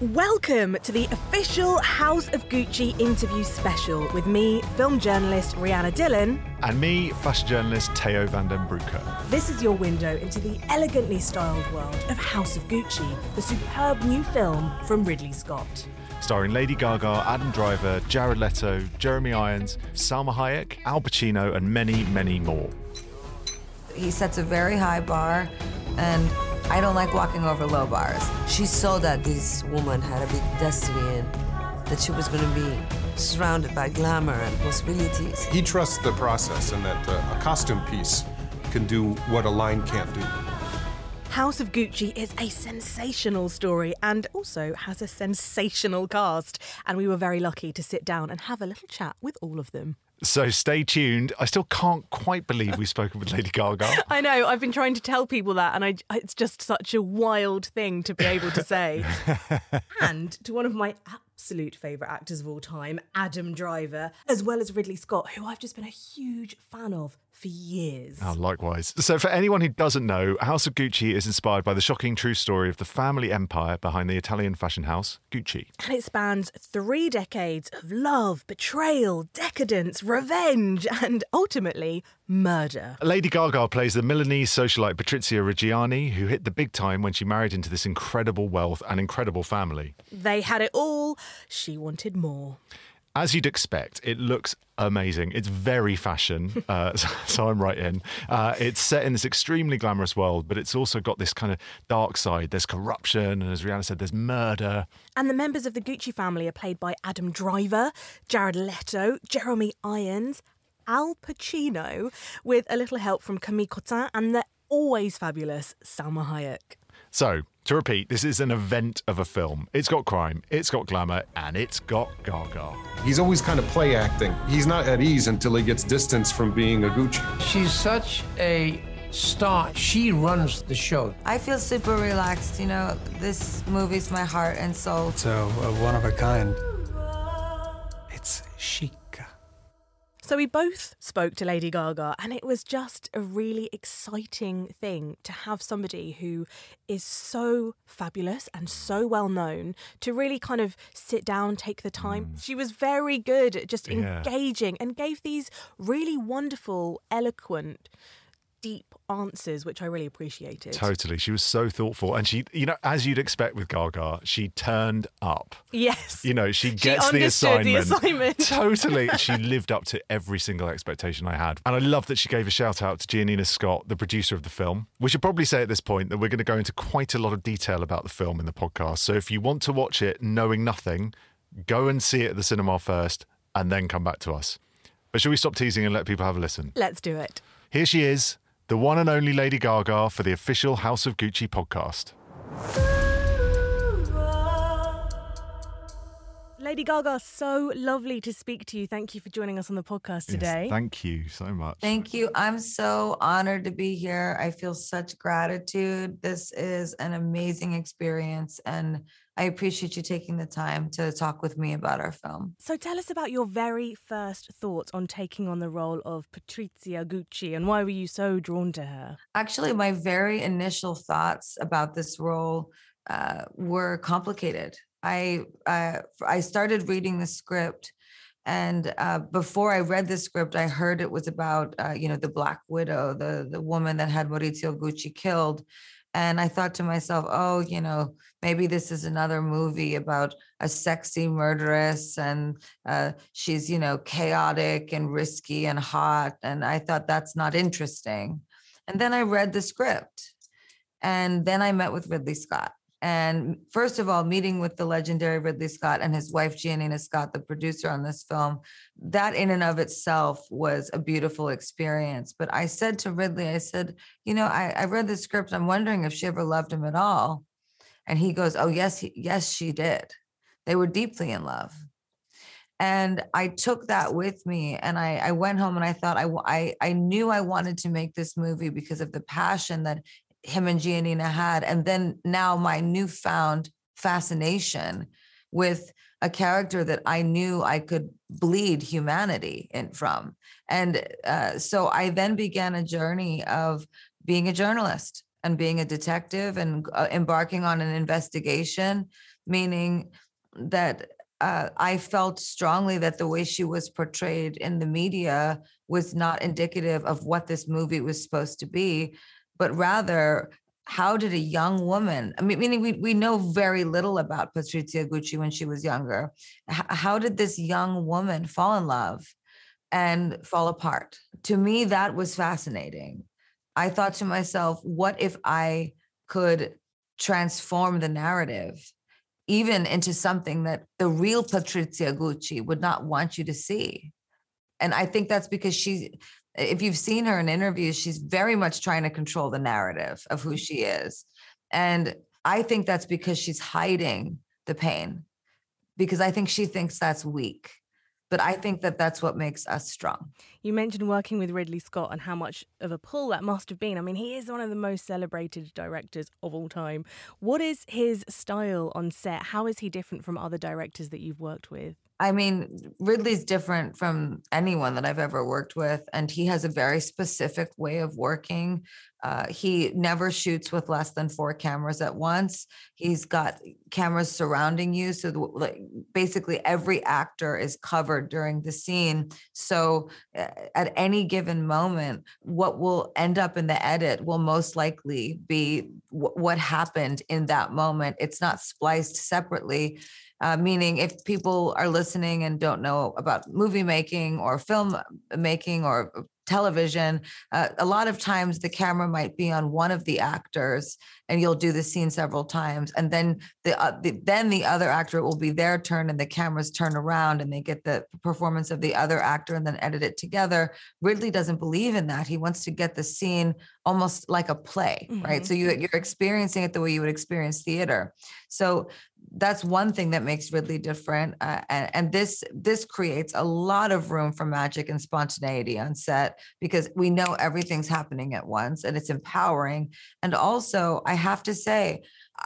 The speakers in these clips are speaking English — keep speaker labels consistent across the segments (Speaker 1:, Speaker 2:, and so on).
Speaker 1: Welcome to the official House of Gucci interview special with me, film journalist Rhianna Dillon.
Speaker 2: And me, fashion journalist Theo van den Broeke.
Speaker 1: This is your window into the elegantly styled world of House of Gucci, the superb new film from Ridley Scott.
Speaker 2: Starring Lady Gaga, Adam Driver, Jared Leto, Jeremy Irons, Salma Hayek, Al Pacino, and many, many more.
Speaker 3: He sets a very high bar, and I don't like walking over low bars.
Speaker 4: She saw that this woman had a big destiny and that she was going to be surrounded by glamour and possibilities.
Speaker 5: He trusts the process and that uh, a costume piece can do what a line can't do.
Speaker 1: House of Gucci is a sensational story and also has a sensational cast. And we were very lucky to sit down and have a little chat with all of them.
Speaker 2: So stay tuned. I still can't quite believe we've spoken with Lady Gaga.
Speaker 1: I know. I've been trying to tell people that, and I, it's just such a wild thing to be able to say. and to one of my absolute favourite actors of all time, Adam Driver, as well as Ridley Scott, who I've just been a huge fan of for years.
Speaker 2: Oh, likewise. So, for anyone who doesn't know, House of Gucci is inspired by the shocking true story of the family empire behind the Italian fashion house, Gucci.
Speaker 1: And it spans three decades of love, betrayal, decadence, revenge, and ultimately murder.
Speaker 2: Lady Gaga plays the Milanese socialite Patrizia Reggiani, who hit the big time when she married into this incredible wealth and incredible family.
Speaker 1: They had it all. She wanted more
Speaker 2: as you'd expect, it looks amazing. It's very fashion, uh, so I'm right in. Uh, it's set in this extremely glamorous world, but it's also got this kind of dark side. There's corruption, and as Rhianna said, there's murder.
Speaker 1: And the members of the Gucci family are played by Adam Driver, Jared Leto, Jeremy Irons, Al Pacino, with a little help from Camille Cottin and the always fabulous Salma Hayek.
Speaker 2: So, to repeat, this is an event of a film. It's got crime, it's got glamour, and it's got Gaga.
Speaker 5: He's always kind of play acting. He's not at ease until he gets distance from being a Gucci.
Speaker 6: She's such a star. She runs the show.
Speaker 3: I feel super relaxed. You know, this movie's my heart and soul.
Speaker 7: So, uh, one of a kind. It's chic.
Speaker 1: So we both spoke to Lady Gaga, and it was just a really exciting thing to have somebody who is so fabulous and so well known to really kind of sit down, take the time. Mm. She was very good at just yeah. engaging and gave these really wonderful, eloquent deep answers, which I really appreciated.
Speaker 2: Totally. She was so thoughtful. And she, you know, as you'd expect with Gaga, she turned up.
Speaker 1: Yes.
Speaker 2: You know, she gets she the, assignment.
Speaker 1: the assignment.
Speaker 2: totally. she lived up to every single expectation I had. And I love that she gave a shout out to Giannina Scott, the producer of the film. We should probably say at this point that we're going to go into quite a lot of detail about the film in the podcast. So if you want to watch it knowing nothing, go and see it at the cinema first and then come back to us. But should we stop teasing and let people have a listen?
Speaker 1: Let's do it.
Speaker 2: Here she is, the one and only Lady Gaga for the official House of Gucci podcast.
Speaker 1: Lady Gaga, so lovely to speak to you. Thank you for joining us on the podcast today.
Speaker 2: Yes, thank you so much.
Speaker 3: Thank you. I'm so honored to be here. I feel such gratitude. This is an amazing experience, and I appreciate you taking the time to talk with me about our film.
Speaker 1: So, tell us about your very first thoughts on taking on the role of Patrizia Gucci and why were you so drawn to her?
Speaker 3: Actually, my very initial thoughts about this role uh, were complicated. I uh, I started reading the script, and uh, before I read the script, I heard it was about uh, you know the Black Widow, the the woman that had Maurizio Gucci killed, and I thought to myself, oh, you know, maybe this is another movie about a sexy murderess, and uh, she's you know chaotic and risky and hot, and I thought that's not interesting, and then I read the script, and then I met with Ridley Scott and first of all, meeting with the legendary Ridley Scott and his wife, Giannina Scott, the producer on this film, that in and of itself was a beautiful experience. But I said to Ridley, I said, you know, I, I read the script. I'm wondering if she ever loved him at all. And he goes, oh, yes, he, yes, she did. They were deeply in love. And I took that with me and I, I went home and I thought I, I, I knew I wanted to make this movie because of the passion that him and Giannina had. And then now my newfound fascination with a character that I knew I could bleed humanity in from. And uh, so I then began a journey of being a journalist and being a detective and uh, embarking on an investigation, meaning that uh, I felt strongly that the way she was portrayed in the media was not indicative of what this movie was supposed to be, but rather how did a young woman i mean meaning we, we know very little about patrizia gucci when she was younger. H- how did this young woman fall in love and fall apart? To me that was fascinating. I thought to myself what if i could transform the narrative even into something that the real patrizia gucci would not want you to see? And i think that's because she if you've seen her in interviews, she's very much trying to control the narrative of who mm-hmm. she is. And I think that's because she's hiding the pain, because I think she thinks that's weak. But I think that that's what makes us strong.
Speaker 1: You mentioned working with Ridley Scott and how much of a pull that must have been. I mean, he is one of the most celebrated directors of all time. What is his style on set? How is he different from other directors that you've worked with?
Speaker 3: I mean, Ridley's different from anyone that I've ever worked with, and he has a very specific way of working. Uh, he never shoots with less than four cameras at once. He's got cameras surrounding you, so the, like basically every actor is covered during the scene. So uh, at any given moment, what will end up in the edit will most likely be w- what happened in that moment. It's not spliced separately uh, meaning if people are listening and don't know about movie making or film making or uh, television, uh, a lot of times the camera might be on one of the actors, and you'll do the scene several times, and then the, uh, the, then the other actor it will be their turn, and the cameras turn around, and they get the performance of the other actor, and then edit it together. Ridley doesn't believe in that. He wants to get the scene almost like a play, mm-hmm. right? So you, you're experiencing it the way you would experience theater. So that's one thing that makes Ridley different, uh, and, and this this creates a lot of room for magic and spontaneity on set because we know everything's happening at once, and it's empowering. And also, I have to say,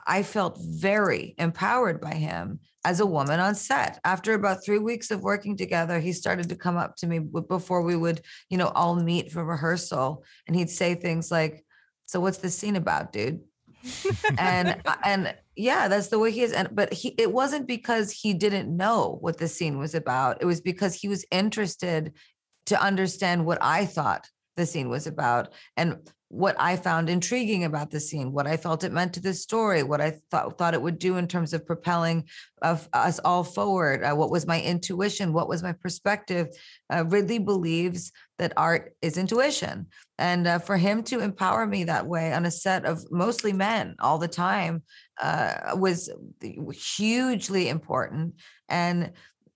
Speaker 3: I felt very empowered by him as a woman on set. After about three weeks of working together, he started to come up to me before we would, you know, all meet for rehearsal, and he'd say things like, "So what's the scene about, dude?" And and yeah that's the way he is. And but he it wasn't because he didn't know what the scene was about. It was because he was interested to understand what i thought the scene was about. And what I found intriguing about the scene, what I felt it meant to the story, what I thought thought it would do in terms of propelling of us all forward. Uh, what was my intuition? What was my perspective? Uh, Ridley believes that art is intuition, and uh, for him to empower me that way on a set of mostly men all the time uh, was hugely important, and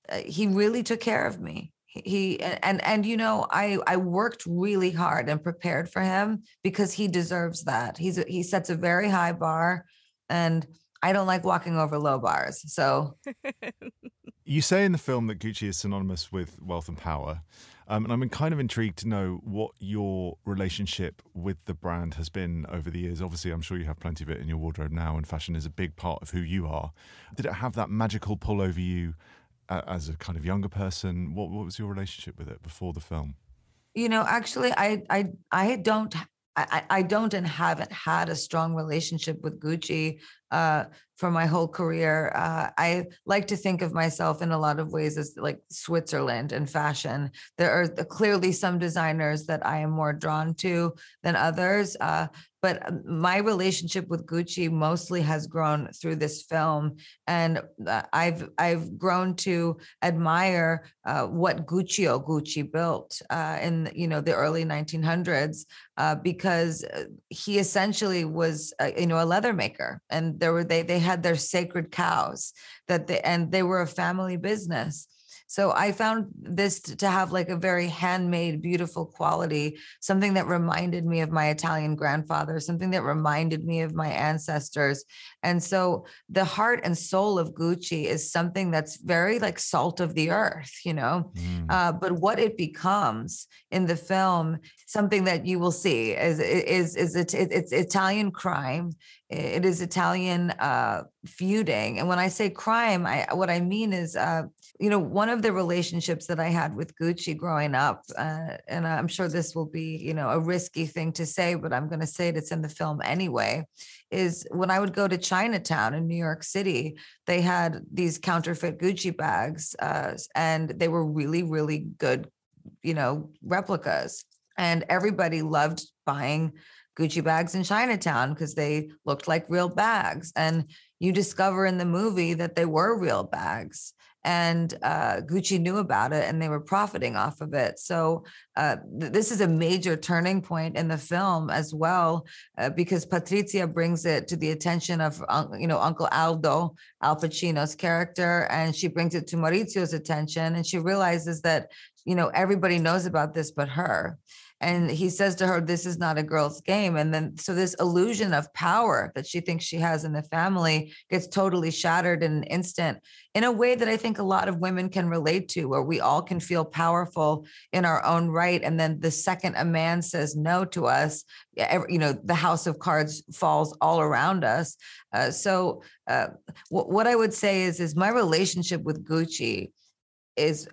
Speaker 3: uh, he really took care of me he and and you know i i worked really hard and prepared for him because he deserves that. He's he sets a very high bar and i don't like walking over low bars so
Speaker 2: you say in the film that gucci is synonymous with wealth and power um, and i'm kind of intrigued to know what your relationship with the brand has been over the years. Obviously i'm sure you have plenty of it in your wardrobe now and fashion is a big part of who you are. Did it have that magical pull over you as a kind of younger person? What what was your relationship with it before the film?
Speaker 3: You know, actually, I I I don't I, I don't and haven't had a strong relationship with Gucci uh, for my whole career. Uh, I like to think of myself in a lot of ways as like Switzerland and fashion. There are clearly some designers that I am more drawn to than others. Uh, but um, my relationship with Gucci mostly has grown through this film, and uh, I've I've grown to admire uh, what Guccio Gucci built uh, in you know the early 1900s uh, because uh, he essentially was uh, you know a leather maker, and there were they they had their sacred cows that they and they were a family business so I found this to have like a very handmade, beautiful quality, something that reminded me of my Italian grandfather, something that reminded me of my ancestors. And so the heart and soul of Gucci is something that's very like salt of the earth, you know. Mm. Uh, but what it becomes in the film, something that you will see is is is it, it's Italian crime. It is Italian uh, feuding, and when I say crime, I what I mean is uh, you know, one of the relationships that I had with Gucci growing up, uh, and I'm sure this will be, you know, a risky thing to say, but I'm going to say it, it's in the film anyway, is when I would go to Chinatown in New York City, they had these counterfeit Gucci bags, uh, and they were really, really good, you know, replicas. And everybody loved buying Gucci bags in Chinatown because they looked like real bags. And you discover in the movie that they were real bags and uh, Gucci knew about it and they were profiting off of it. So uh, th- this is a major turning point in the film as well, uh, because Patrizia brings it to the attention of you know Uncle Aldo, Al Pacino's character, and she brings it to Maurizio's attention, and she realizes that you know everybody knows about this but her and he says to her this is not a girl's game and then so this illusion of power that she thinks she has in the family gets totally shattered in an instant in a way that i think a lot of women can relate to where we all can feel powerful in our own right and then the second a man says no to us you know the house of cards falls all around us uh, so uh, w- what i would say is is my relationship with gucci is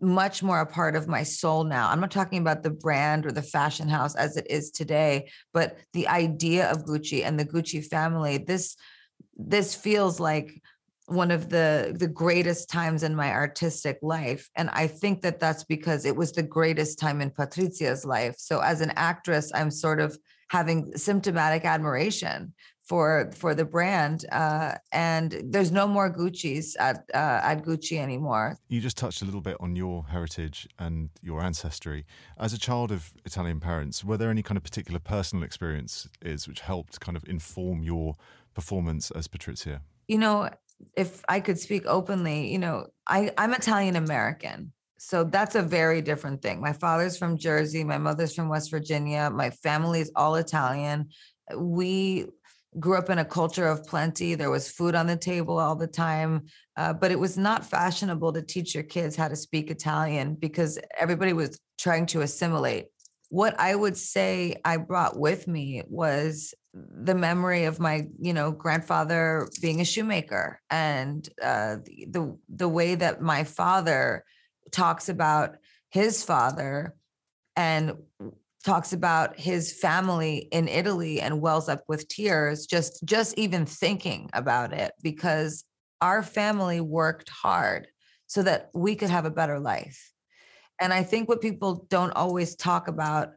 Speaker 3: much more a part of my soul now. I'm not talking about the brand or the fashion house as it is today, but the idea of Gucci and the Gucci family. This this feels like one of the the greatest times in my artistic life and i think that that's because it was the greatest time in patrizia's life so as an actress i'm sort of having symptomatic admiration for for the brand uh, and there's no more gucci's at uh, at gucci anymore
Speaker 2: you just touched a little bit on your heritage and your ancestry as a child of italian parents were there any kind of particular personal experiences which helped kind of inform your performance as patrizia
Speaker 3: you know if i could speak openly you know i i'm italian american so that's a very different thing. My father's from Jersey, my mother's from West Virginia, my family is all Italian. We grew up in a culture of plenty. There was food on the table all the time, uh, but it was not fashionable to teach your kids how to speak Italian because everybody was trying to assimilate. What I would say I brought with me was the memory of my, you know, grandfather being a shoemaker and uh, the, the the way that my father talks about his father and talks about his family in Italy and wells up with tears just just even thinking about it because our family worked hard so that we could have a better life. And I think what people don't always talk about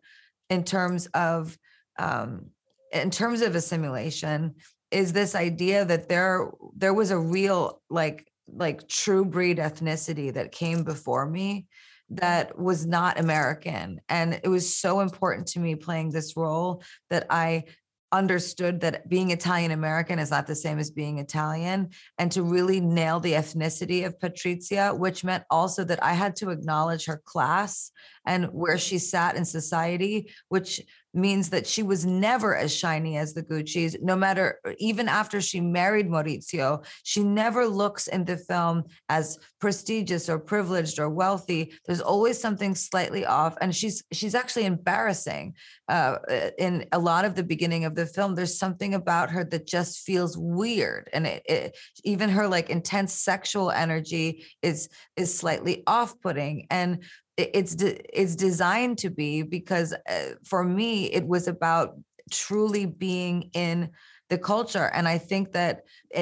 Speaker 3: in terms of um, in terms of assimilation is this idea that there there was a real like like true breed ethnicity that came before me that was not American. And it was so important to me playing this role that I understood that being Italian American is not the same as being Italian, and to really nail the ethnicity of Patrizia, which meant also that I had to acknowledge her class and where she sat in society, which means that she was never as shiny as the Gucci's, no matter, even after she married Maurizio, she never looks in the film as prestigious or privileged or wealthy. There's always something slightly off. And she's she's actually embarrassing. Uh, in a lot of the beginning of the film, there's something about her that just feels weird. And it, it, even her like intense sexual energy is is slightly off-putting. And it's de- it's designed to be because uh, for me it was about truly being in the culture and i think that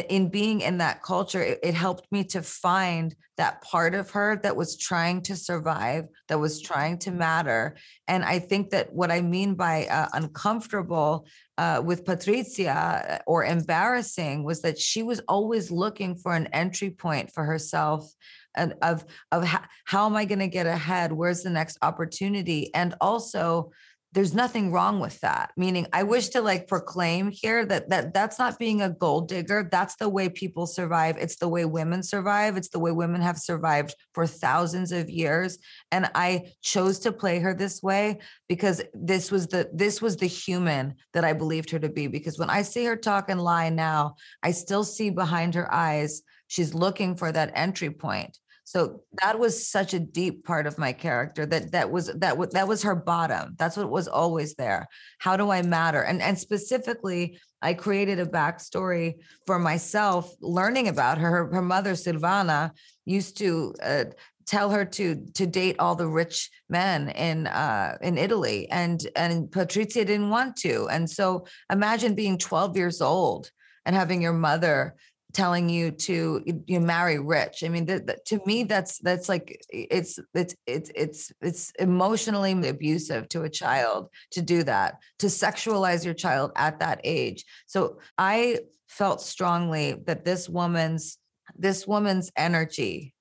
Speaker 3: in being in that culture it, it, helped me to find that part of her that was trying to survive that was trying to matter and i think that what i mean by uh, uncomfortable uh, with patrizia uh, or embarrassing was that she was always looking for an entry point for herself and of of how, how am I going to get ahead? Where's the next opportunity? And also there's nothing wrong with that meaning i wish to like proclaim here that that that's not being a gold digger. That's the way people survive. It's the way women survive. It's the way women have survived for thousands of years. And i chose to play her this way because this was the this was the human that i believed her to be. Because when i see her talk and lie now i still see behind her eyes she's looking for that entry point So that was such a deep part of my character that that was that was that was her bottom. That's what was always there. How do I matter? And and specifically, I created a backstory for myself, learning about her. Her, her mother Silvana used to uh, tell her to to date all the rich men in uh, in Italy, and and Patrizia didn't want to. And so imagine being 12 years old and having your mother telling you to you marry rich. I mean that, that, to me that's that's like it's it's it's it's it's emotionally abusive to a child to do that to sexualize your child at that age. So i felt strongly that this woman's this woman's energy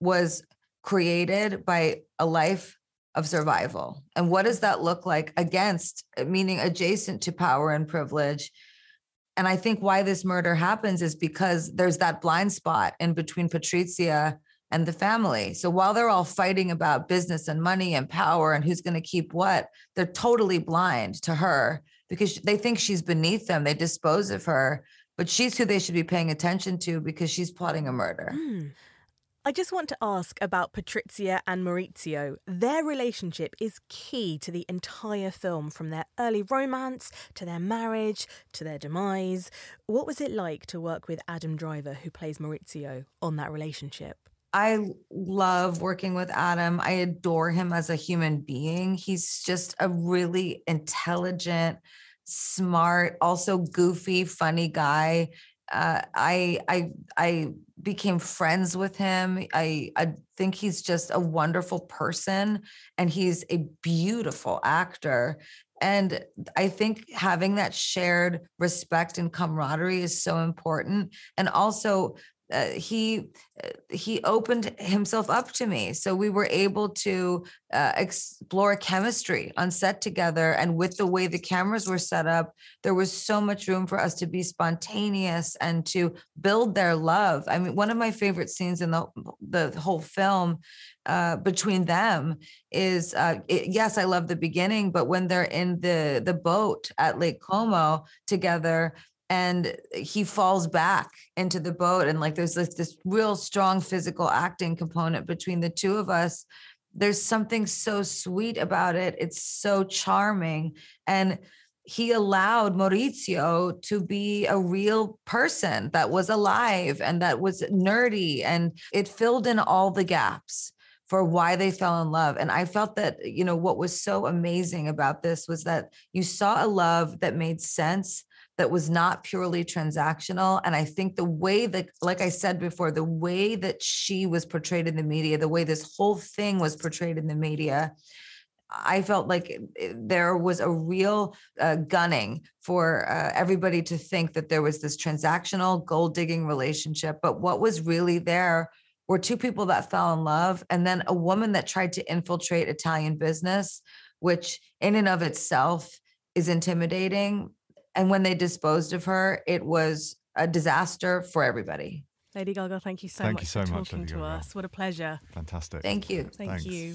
Speaker 3: was created by a life of survival. And what does that look like against meaning adjacent to power and privilege and I think why this murder happens is because there's that blind spot in between Patrizia and the family. So while they're all fighting about business and money and power and who's going to keep what, they're totally blind to her because they think she's beneath them. They dispose of her, but she's who they should be paying attention to because she's plotting a murder.
Speaker 1: Mm. I just want to ask about Patrizia and Maurizio. Their relationship is key to the entire film, from their early romance to their marriage to their demise. What was it like to work with Adam Driver, who plays Maurizio, on that relationship?
Speaker 3: I love working with Adam. I adore him as a human being. He's just a really intelligent, smart, also goofy, funny guy. Uh, I I I became friends with him. I I think he's just a wonderful person, and he's a beautiful actor. And I think having that shared respect and camaraderie is so important. And also, uh, he uh, he opened himself up to me. So we were able to uh, explore chemistry on set together and with the way the cameras were set up there was so much room for us to be spontaneous and to build their love. I mean one of my favorite scenes in the the whole film uh, between them is uh, it, yes i love the beginning but when they're in the the boat at lake como together and he falls back into the boat and like there's this, this real strong physical acting component between the two of us. There's something so sweet about it. It's so charming. And he allowed Maurizio to be a real person that was alive and that was nerdy and it filled in all the gaps for why they fell in love. And i felt that you know what was so amazing about this was that you saw a love that made sense that was not purely transactional. And I think the way that, like I said before, the way that she was portrayed in the media, the way this whole thing was portrayed in the media, I felt like there was a real uh, gunning for uh, everybody to think that there was this transactional gold digging relationship. But what was really there were two people that fell in love and then a woman that tried to infiltrate Italian business, which in and of itself is intimidating and when they disposed of her, it was a disaster for everybody.
Speaker 1: Lady Gaga, thank you so
Speaker 2: thank
Speaker 1: much
Speaker 2: you so
Speaker 1: for
Speaker 2: much,
Speaker 1: talking
Speaker 2: Lady
Speaker 1: to
Speaker 2: Gaga.
Speaker 1: us. What a pleasure.
Speaker 2: Fantastic.
Speaker 3: Thank you.
Speaker 1: Thank
Speaker 2: Thanks.
Speaker 1: you.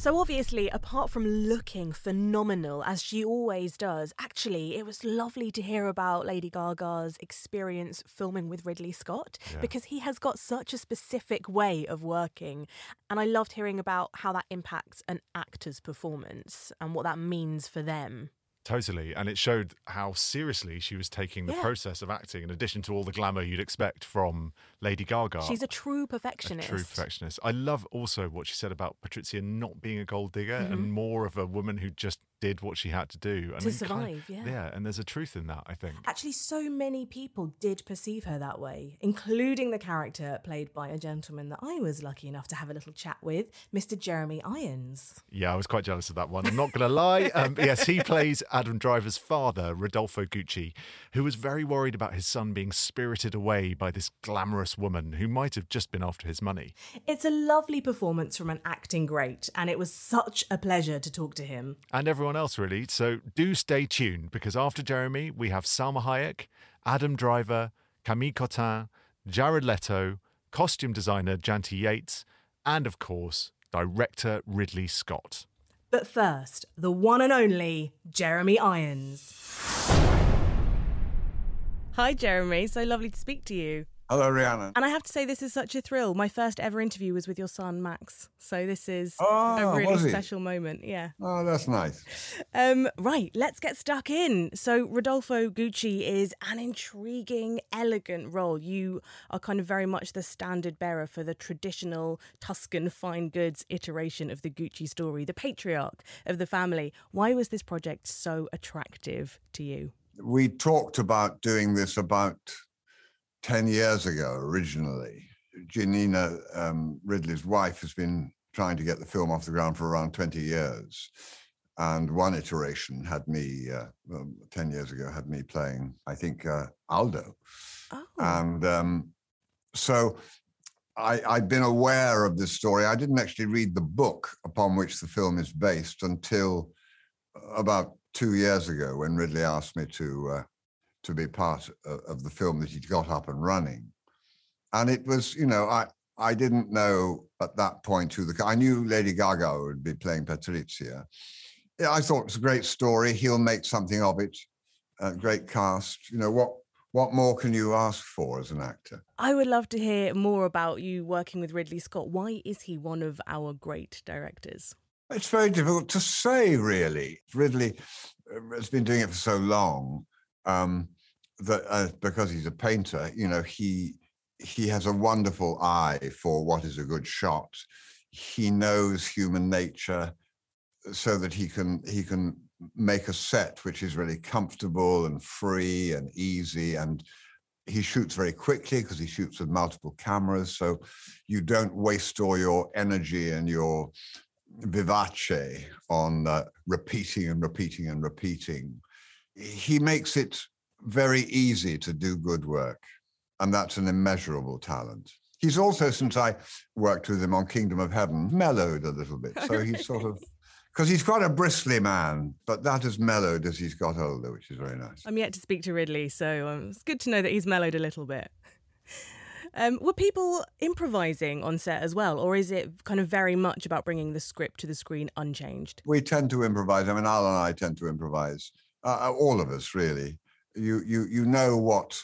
Speaker 1: So, obviously, apart from looking phenomenal, as she always does, actually, it was lovely to hear about Lady Gaga's experience filming with Ridley Scott
Speaker 2: Yeah.
Speaker 1: because he has got such a specific way of working. And I loved hearing about how that impacts an actor's performance and what that means for them.
Speaker 2: Totally. And it showed how seriously she was taking the
Speaker 1: Yeah.
Speaker 2: process of acting, in addition to all the glamour you'd expect from Lady Gaga.
Speaker 1: She's a true
Speaker 2: a
Speaker 1: perfectionist.
Speaker 2: true perfectionist. I love also what she said about Patrizia not being a gold digger
Speaker 1: Mhm.
Speaker 2: and more of a woman who just did what she had to do. And
Speaker 1: To
Speaker 2: then kind of-
Speaker 1: survive, yeah.
Speaker 2: Yeah, and there's a truth in that, I think.
Speaker 1: Actually, so many people did perceive her that way, including the character played by a gentleman that I was lucky enough to have a little chat with, Mr. Jeremy Irons.
Speaker 2: Yeah, I was quite jealous of that one. I'm not going to lie. Um, yes, he plays Adam Driver's father, Rodolfo Gucci, who was very worried about his son being spirited away by this glamorous woman who might have just been after his money.
Speaker 1: It's a lovely performance from an acting great, and it was such a pleasure to talk to him.
Speaker 2: and everyone else really. So do stay tuned because after Jeremy, we have Salma Hayek, Adam Driver, Camille Cottin, Jared Leto, costume designer Janty Yates, and of course, director Ridley Scott.
Speaker 1: But first, the one and only Jeremy Irons. Hi, Jeremy. So lovely to speak to you.
Speaker 8: Hello, Rhianna.
Speaker 1: And I have to say, this is such a thrill. My first ever interview was with your son, Max. So this is
Speaker 8: Oh,
Speaker 1: a really special moment. Yeah.
Speaker 8: Oh, that's nice.
Speaker 1: Um, right, let's get stuck in. So, Rodolfo Gucci is an intriguing, elegant role. You are kind of very much the standard bearer for the traditional Tuscan fine goods iteration of the Gucci story, the patriarch of the family. Why was this project so attractive to you?
Speaker 8: We talked about doing this about 10 years ago originally. Giannina um, Ridley's wife has been trying to get the film off the ground for around 20 years. And one iteration had me, uh, um, 10 years ago, had me playing, I think, uh, Aldo.
Speaker 1: Oh,
Speaker 8: And um, so I, I'd been aware of this story. I didn't actually read the book upon which the film is based until about two years ago when Ridley asked me to uh, to be part of, the film that he'd got up and running. And it was, you know, I I didn't know at that point who the I knew Lady Gaga would be playing Patrizia. I thought it's a great story. He'll make something of it. A great cast. You know what? What more can you ask for as an actor?
Speaker 1: I would love to hear more about you working with Ridley Scott. Why is he one of our great directors?
Speaker 8: It's very difficult to say, really. Ridley uh, has been doing it for so long um, that uh, because he's a painter, you know, he he has a wonderful eye for what is a good shot. He knows human nature, so that he can he can make a set which is really comfortable and free and easy and he shoots very quickly because he shoots with multiple cameras so you don't waste all your energy and your vivace on uh, repeating and repeating and repeating. He makes it very easy to do good work, and that's an immeasurable talent. He's also, since I worked with him on Kingdom of Heaven, mellowed a little bit. So he's sort of, because he's quite a bristly man, but that has mellowed as he's got older, which is very nice.
Speaker 1: I'm yet to speak to Ridley, so um, it's good to know that he's mellowed a little bit. Um, were people improvising on set as well, or is it kind of very much about bringing the script to the screen unchanged?
Speaker 8: we tend to improvise. I mean, Al and I tend to improvise. Uh, all of us, really. You you you know what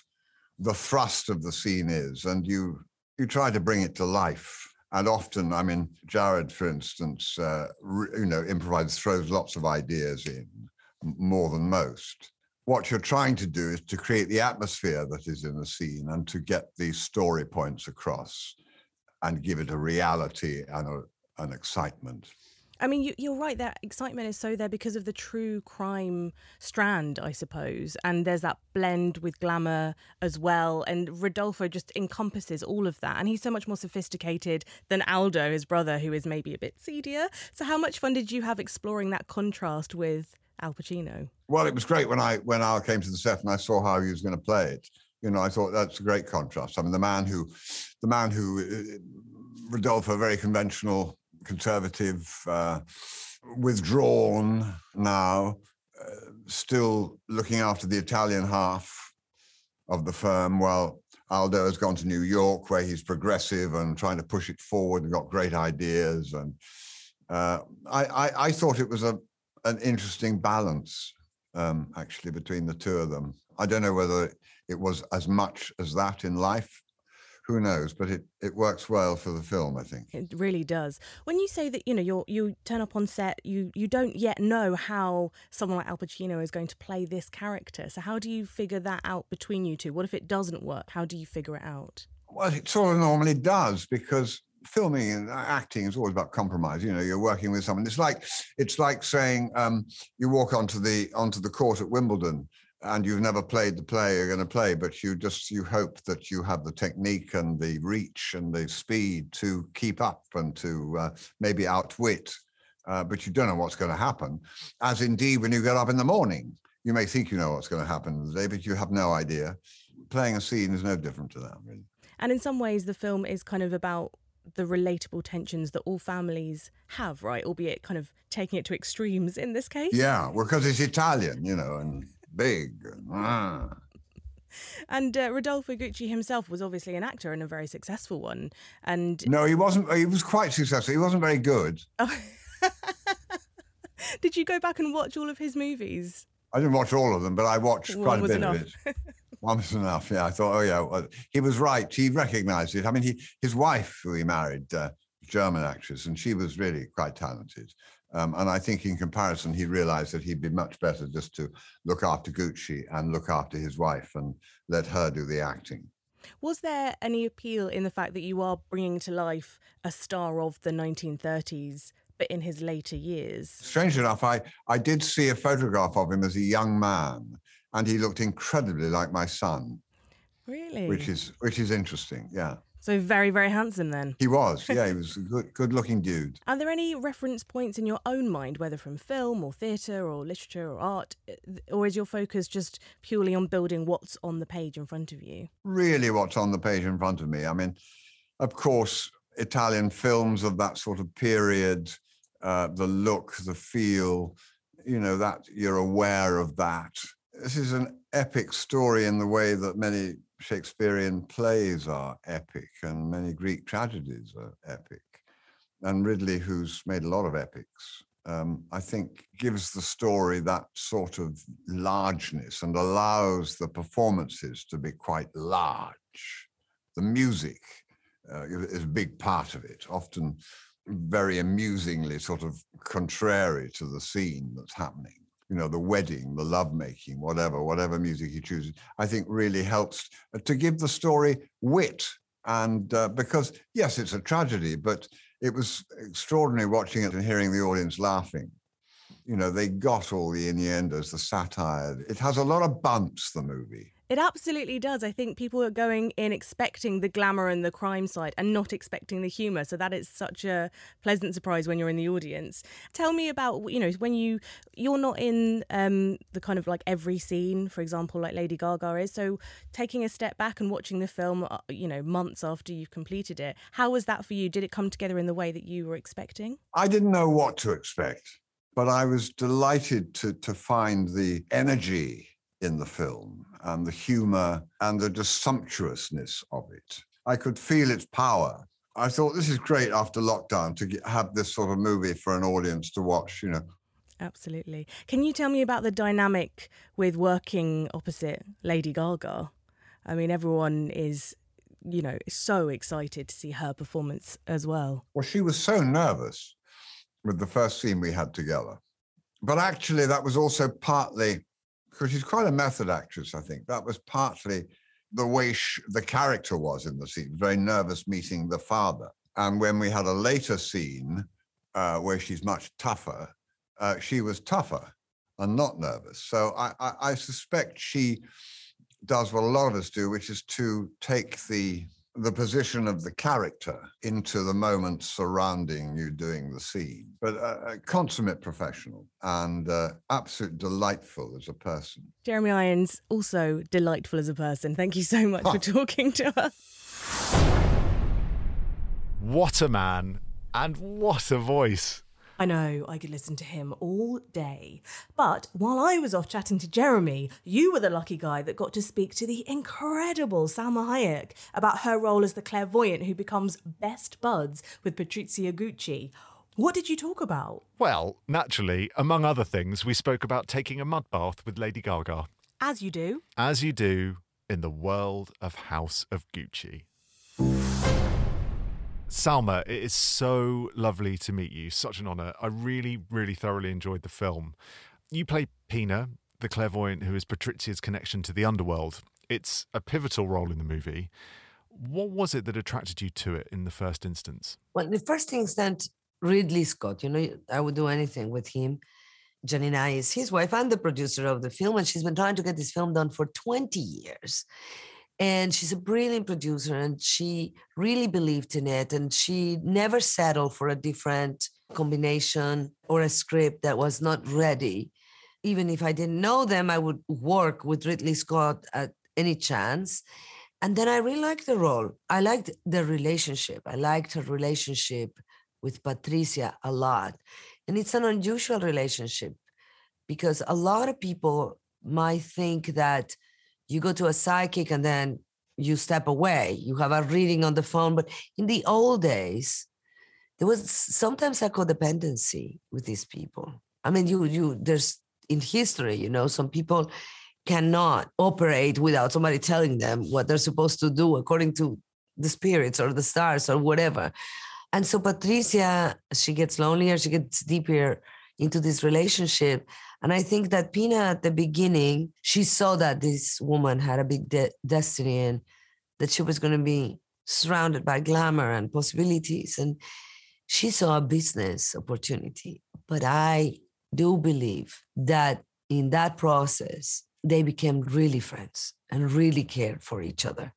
Speaker 8: the thrust of the scene is, and you you try to bring it to life. And often, I mean, Jared, for instance, uh, you know, improvises, throws lots of ideas in, more than most. What you're trying to do is to create the atmosphere that is in the scene and to get these story points across and give it a reality and a, an excitement.
Speaker 1: I mean, you, you're right. That excitement is so there because of the true crime strand, I suppose, and there's that blend with glamour as well. And Rodolfo just encompasses all of that, and he's so much more sophisticated than Aldo, his brother, who is maybe a bit seedier. So, how much fun did you have exploring that contrast with Al Pacino?
Speaker 8: Well, it was great when I when Al came to the set and I saw how he was going to play it. You know, I thought that's a great contrast. I mean, the man who, the man who, uh, Rodolfo, very conventional, conservative, uh, withdrawn now, uh, still looking after the Italian half of the firm, while Aldo has gone to New York, where he's progressive and trying to push it forward and got great ideas. And uh, I, I, I thought it was a an interesting balance, um, actually, between the two of them. I don't know whether it was as much as that in life. Who knows? But it, it works well for the film, I think.
Speaker 1: It really does. When you say that, you know, you you turn up on set, you you don't yet know how someone like Al Pacino is going to play this character. So how do you figure that out between you two? What if it doesn't work? How do you figure it out?
Speaker 8: Well, it sort of normally does because filming and acting is always about compromise. You know, you're working with someone. It's like it's like saying um, you walk onto the onto the court at Wimbledon and you've never played the play you're going to play, but you just you hope that you have the technique and the reach and the speed to keep up and to uh, maybe outwit. Uh, but you don't know what's going to happen. As indeed, when you get up in the morning, you may think you know what's going to happen in the day, but you have no idea. Playing a scene is no different to that, really.
Speaker 1: And in some ways, the film is kind of about the relatable tensions that all families have, right? Albeit kind of taking it to extremes in this case.
Speaker 8: Yeah, well, because it's Italian, you know, and big. And, ah.
Speaker 1: And uh, Rodolfo Gucci himself was obviously an actor and a very successful one. And
Speaker 8: No, he wasn't. He was quite successful. He wasn't very good.
Speaker 1: did you go back and watch all of his movies?
Speaker 8: I didn't watch all of them, but I watched
Speaker 1: One
Speaker 8: quite a bit
Speaker 1: enough.
Speaker 8: of it. One was enough. Yeah, I thought, oh yeah, well, he was right. He recognised it. I mean, he his wife, who he married, uh, German actress, and she was really quite talented. Um, and I think, in comparison, he realised that he'd be much better just to look after Gucci and look after his wife and let her do the acting.
Speaker 1: Was there any appeal in the fact that you are bringing to life a star of the 1930s, but in his later years?
Speaker 8: Strange enough, I, I did see a photograph of him as a young man, and he looked incredibly like my son.
Speaker 1: Really?
Speaker 8: Which is which is interesting, yeah.
Speaker 1: So very, very handsome then.
Speaker 8: He was, yeah, he was a good, good-looking dude.
Speaker 1: Are there any reference points in your own mind, whether from film or theatre or literature or art, eh, or is your focus just purely on building what's on the page in front of you?
Speaker 8: Really, what's on the page in front of me. I mean, of course, Italian films of that sort of period, uh, the look, the feel, you know, that you're aware of that. This is an epic story in the way that many Shakespearean plays are epic and many Greek tragedies are epic. And Ridley, who's made a lot of epics, um, I think gives the story that sort of largeness and allows the performances to be quite large. The music uh, is a big part of it, often very amusingly sort of contrary to the scene that's happening you know, the wedding, the lovemaking, whatever, whatever music he chooses, I think really helps uh, to give the story wit. And uh, because, yes, it's a tragedy, but it was extraordinary watching it and hearing the audience laughing. You know, they got all the innuendos, the satire. It has a lot of bumps, the movie.
Speaker 1: It absolutely does. I think people are going in expecting the glamour and the crime side and not expecting the humour. So that is such a pleasant surprise when you're in the audience. Tell me about, you know, when you you're not in um, the kind of like every scene, for example, like Lady Gaga is. So taking a step back and watching the film, uh, you know, months after you've completed it, how was that for you? Did it come together in the way that you were expecting?
Speaker 8: I didn't know what to expect, but I was delighted to to find the energy in the film and the humor and the just sumptuousness of it. I could feel its power. I thought this is great after lockdown to get, have this sort of movie for an audience to watch, you know.
Speaker 1: Absolutely. Can you tell me about the dynamic with working opposite Lady Gaga? I mean, everyone is, you know, so excited to see her performance as well.
Speaker 8: Well, she was so nervous with the first scene we had together. But actually, that was also partly because she's quite a method actress, I think. That was partly the way she, the character was in the scene, very nervous meeting the father. And when we had a later scene uh, where she's much tougher, uh, she was tougher and not nervous. So I, I, I suspect she does what a lot of us do, which is to take the the position of the character into the moment surrounding you doing the scene. But a, a consummate professional and uh, absolute delightful as a person.
Speaker 1: Jeremy Irons, also delightful as a person. Thank you so much for talking to us.
Speaker 2: What a man and what a voice.
Speaker 1: I know, I could listen to him all day. But while I was off chatting to Jeremy, you were the lucky guy that got to speak to the incredible Salma Hayek about her role as the clairvoyant who becomes best buds with Patrizia Gucci. What did you talk about?
Speaker 2: Well, naturally, among other things, we spoke about taking a mud bath with Lady Gaga.
Speaker 1: As you do.
Speaker 2: As you do in the world of House of Gucci. Salma, it is so lovely to meet you. Such an honour. I really, really thoroughly enjoyed the film. You play Pina, the clairvoyant who is Patrizia's connection to the underworld. It's a pivotal role in the movie. What was it that attracted you to it in the first instance?
Speaker 4: Well, the first instant, Ridley Scott, you know, I would do anything with him. Giannina is his wife and the producer of the film, and she's been trying to get this film done for 20 years and she's a brilliant producer and she really believed in it and she never settled for a different combination or a script that was not ready. Even if i didn't know them i would work with ridley scott at any chance. And then i really liked the role. I liked the relationship. I liked her relationship with patrizia a lot. And it's an unusual relationship because a lot of people might think that you go to a psychic and then you step away. You have a reading on the phone. But in the old days there was sometimes a codependency with these people. I mean you you there's in history you know some people cannot operate without somebody telling them what they're supposed to do according to the spirits or the stars or whatever. And so Patrizia, she gets lonelier, she gets deeper into this relationship. And I think that Pina at the beginning, she saw that this woman had a big de- destiny and that she was going to be surrounded by glamour and possibilities. And she saw a business opportunity. But I do believe that in that process, they became really friends and really cared for each other.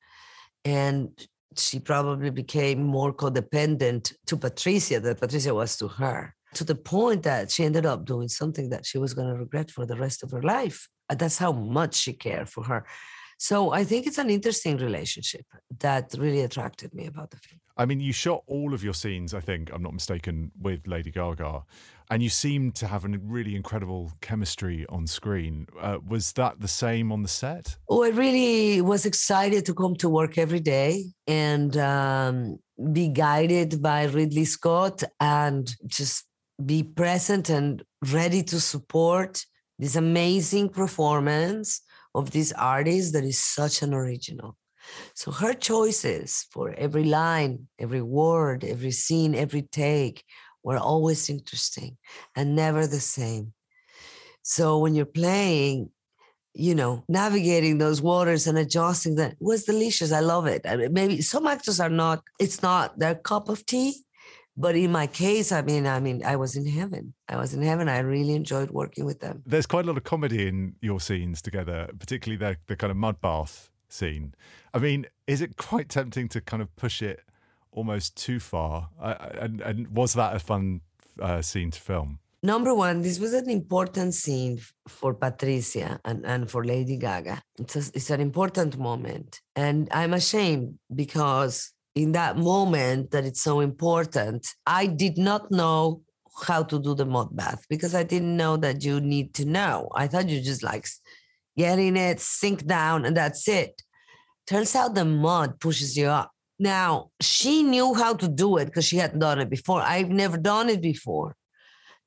Speaker 4: And she probably became more codependent to Patrizia than Patrizia was to her, to the point that she ended up doing something that she was going to regret for the rest of her life. That's how much she cared for her. So I think it's an interesting relationship that really attracted me about the film.
Speaker 2: I mean, you shot all of your scenes, I think, I'm not mistaken, with Lady Gaga, and you seemed to have a really incredible chemistry on screen. Uh, was that the same on the set?
Speaker 4: Oh, I really was excited to come to work every day and um, be guided by Ridley Scott and just be present and ready to support this amazing performance of this artist that is such an original. So her choices for every line, every word, every scene, every take were always interesting and never the same. So when you're playing, you know, navigating those waters and adjusting that was delicious. I love it. I mean, maybe some actors are not, it's not their cup of tea. But in my case, I mean, I mean, I was in heaven. I was in heaven. I really enjoyed working with them.
Speaker 2: There's quite a lot of comedy in your scenes together, particularly the the kind of mud bath scene. I mean, is it quite tempting to kind of push it almost too far? Uh, and, and was that a fun uh, scene to film?
Speaker 4: Number one, this was an important scene for Patrizia and, and for Lady Gaga. It's, a, it's an important moment. And I'm ashamed because in that moment that it's so important, I did not know how to do the mud bath because I didn't know that you need to know. I thought you just like get in it, sink down, and that's it. Turns out the mud pushes you up. Now, she knew how to do it because she hadn't done it before. I've never done it before.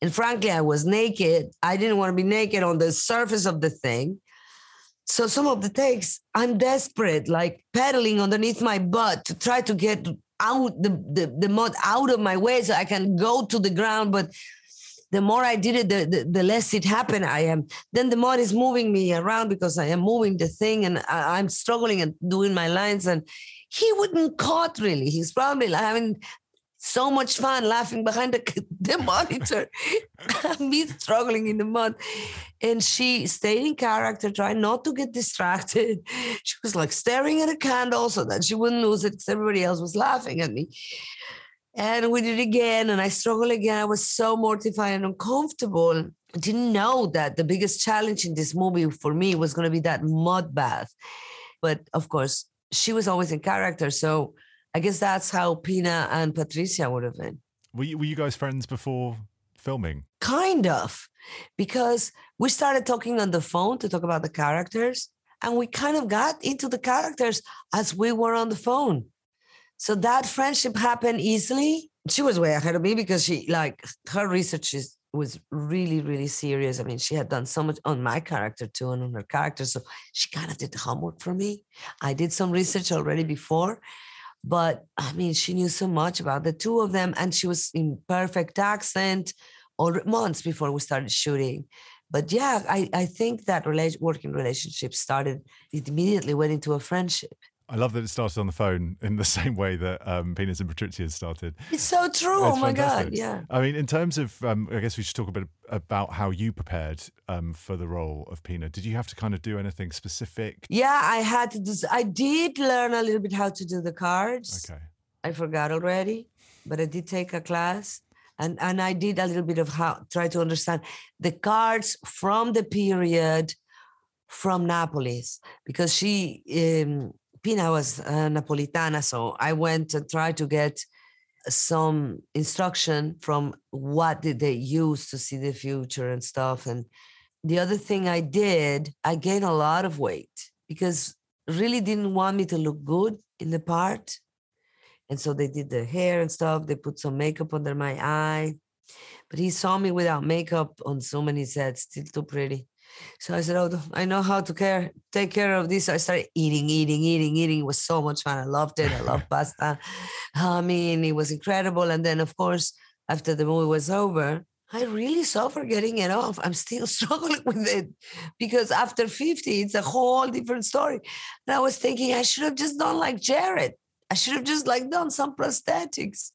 Speaker 4: And frankly, I was naked. I didn't want to be naked on the surface of the thing. So some of the takes, I'm desperate, like pedaling underneath my butt to try to get out the, the, the mud out of my way so I can go to the ground. But the more I did it, the, the, the, less it happened. I am then the mud is moving me around because I am moving the thing and I, am struggling and doing my lines. And he wouldn't cut really. He's probably like having so much fun laughing behind the, the monitor, me struggling in the mud. And she stayed in character, trying not to get distracted. She was like staring at a candle so that she wouldn't lose it because everybody else was laughing at me. And we did again, and I struggled again. I was so mortified and uncomfortable. I didn't know that the biggest challenge in this movie for me was going to be that mud bath. But of course, she was always in character. So I guess that's how Pina and Patrizia would have been.
Speaker 2: Were you, were you guys friends before filming?
Speaker 4: Kind of, because we started talking on the phone to talk about the characters, and we kind of got into the characters as we were on the phone. So that friendship happened easily. She was way ahead of me because she like her research is was really really serious. I mean, she had done so much on my character too and on her character, so she kind of did the homework for me. I did some research already before, but I mean, she knew so much about the two of them, and she was in perfect accent or months before we started shooting. But yeah, I, I think that rela- working relationship started, it immediately went into a friendship.
Speaker 2: I love that it started on the phone in the same way that um, Penis and Patrizia started.
Speaker 4: It's so true. It's oh my fantastic. God. Yeah.
Speaker 2: I mean, in terms of, um, I guess we should talk a bit about how you prepared um, for the role of Pina. Did you have to kind of do anything specific?
Speaker 4: Yeah, I had to do, I did learn a little bit how to do the cards.
Speaker 2: Okay.
Speaker 4: I forgot already, but I did take a class. And, and I did a little bit of how try to understand the cards from the period from Naples because she um, Pina was uh, Napolitana, so I went and tried to get some instruction from what did they use to see the future and stuff. And the other thing I did, I gained a lot of weight because really didn't want me to look good in the part. And so they did the hair and stuff. They put some makeup under my eye. But he saw me without makeup on so many sets, still too pretty. So I said, "Oh, I know how to care, take care of this." So I started eating, eating, eating, eating. It was so much fun. I loved it. I loved pasta. I mean, it was incredible. And then, of course, after the movie was over, I really suffer getting it off. I'm still struggling with it because after 50, it's a whole different story. And I was thinking I should have just done like Jared. I should have just like done some prosthetics.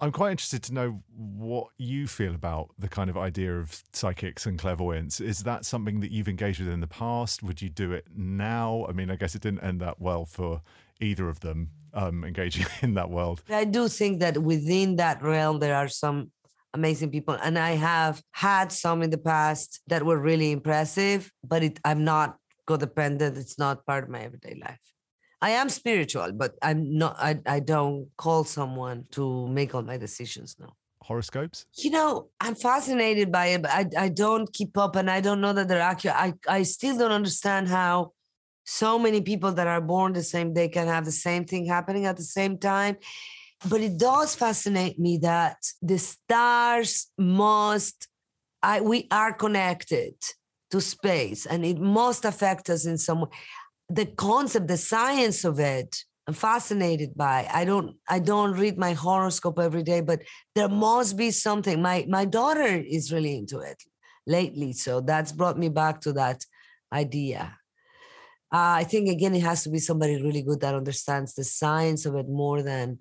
Speaker 2: I'm quite interested to know what you feel about the kind of idea of psychics and clairvoyance. Is that something that you've engaged with in the past? Would you do it now? I mean, I guess it didn't end that well for either of them um, engaging in that world.
Speaker 4: I do think that within that realm, there are some amazing people. And I have had some in the past that were really impressive, but it, I'm not codependent. It's not part of my everyday life. I am spiritual, but I'm not. I, I don't call someone to make all my decisions now.
Speaker 2: Horoscopes?
Speaker 4: You know, I'm fascinated by it, but I, I don't keep up and I don't know that they're accurate. I, I still don't understand how so many people that are born the same day can have the same thing happening at the same time. But it does fascinate me that the stars must, I, we are connected to space and it must affect us in some way the concept, the science of it, I'm fascinated by. I don't I don't read my horoscope every day, but there must be something. My my daughter is really into it lately, so that's brought me back to that idea. Uh, I think again, it has to be somebody really good that understands the science of it more than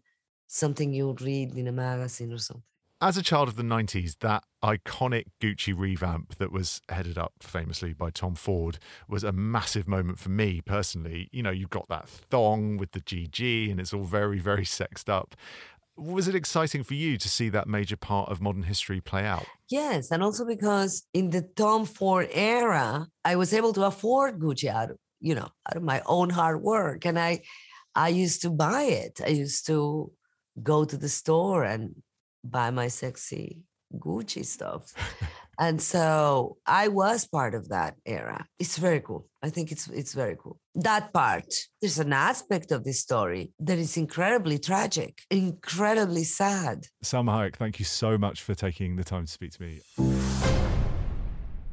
Speaker 4: something you read in a magazine or something
Speaker 2: as a child of the 90s, that iconic Gucci revamp that was headed up famously by Tom Ford was a massive moment for me personally. You know, you've got that thong with the GG and it's all very, very sexed up. Was it exciting for you to see that major part of modern history play out?
Speaker 4: Yes, and also because in the Tom Ford era, I was able to afford Gucci out of, you know, out of my own hard work. And I I used to buy it. I used to go to the store and buy my sexy Gucci stuff. and so I was part of that era. It's very cool. I think it's it's very cool. That part, there's an aspect of this story that is incredibly tragic, incredibly sad.
Speaker 2: Salma Hayek, thank you so much for taking the time to speak to me.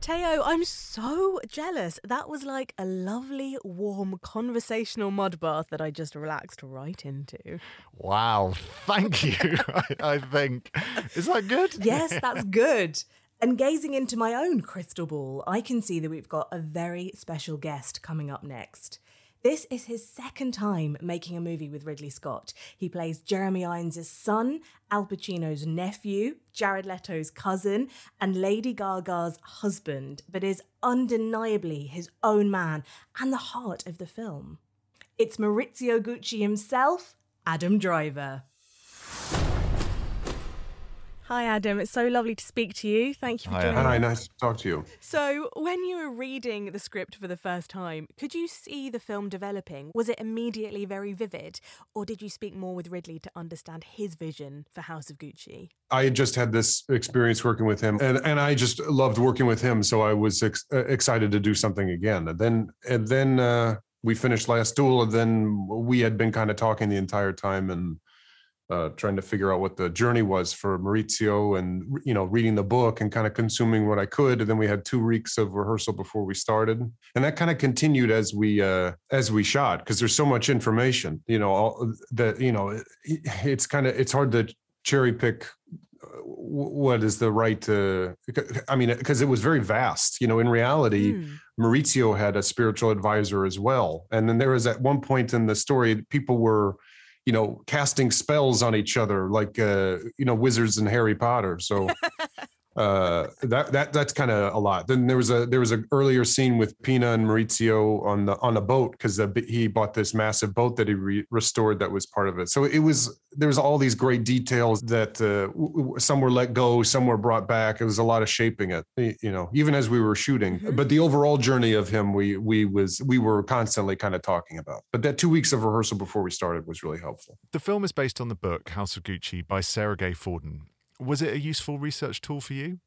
Speaker 1: Teo, I'm so jealous. That was like a lovely, warm, conversational mud bath that I just relaxed right into.
Speaker 2: Wow, thank you. I, I think. Is that good?
Speaker 1: Yes, that's good. And gazing into my own crystal ball, I can see that we've got a very special guest coming up next. This is his second time making a movie with Ridley Scott. He plays Jeremy Irons' son, Al Pacino's nephew, Jared Leto's cousin, and Lady Gaga's husband, but is undeniably his own man and the heart of the film. It's Maurizio Gucci himself, Adam Driver. Hi, Adam. It's so lovely to speak to you. Thank you for
Speaker 2: Hi,
Speaker 1: joining
Speaker 5: Hi, nice to talk to you.
Speaker 1: So, when you were reading the script for the first time, could you see the film developing? Was it immediately very vivid, or did you speak more with Ridley to understand his vision for House of Gucci?
Speaker 5: I had just had this experience working with him, and, and I just loved working with him. So I was ex- uh, excited to do something again. And then and then uh, we finished Last Duel, and then we had been kind of talking the entire time and uh, trying to figure out what the journey was for Maurizio, and you know, reading the book and kind of consuming what I could. And then we had two weeks of rehearsal before we started, and that kind of continued as we uh, as we shot because there's so much information. You know, all that you know, it, it's kind of it's hard to cherry pick what is the right to i mean because it was very vast you know in reality
Speaker 1: Hmm.
Speaker 5: maurizio had a spiritual advisor as well and then there was at one point in the story people were you know casting spells on each other like uh you know wizards and harry potter. So uh that that that's kind of a lot. Then there was a there was an earlier scene with pina and maurizio on the on a boat because he bought this massive boat that he re- restored that was part of it. So it was there was all these great details that uh, w- w- some were let go some were brought back. It was a lot of shaping it you know even as we were shooting.
Speaker 1: Mhm.
Speaker 5: but the overall journey of him we we was we were constantly kind of talking about. But that two weeks of rehearsal before we started was really helpful.
Speaker 2: The film is based on the book House of Gucci by Sara Gay Forden. Was it a useful research tool for you?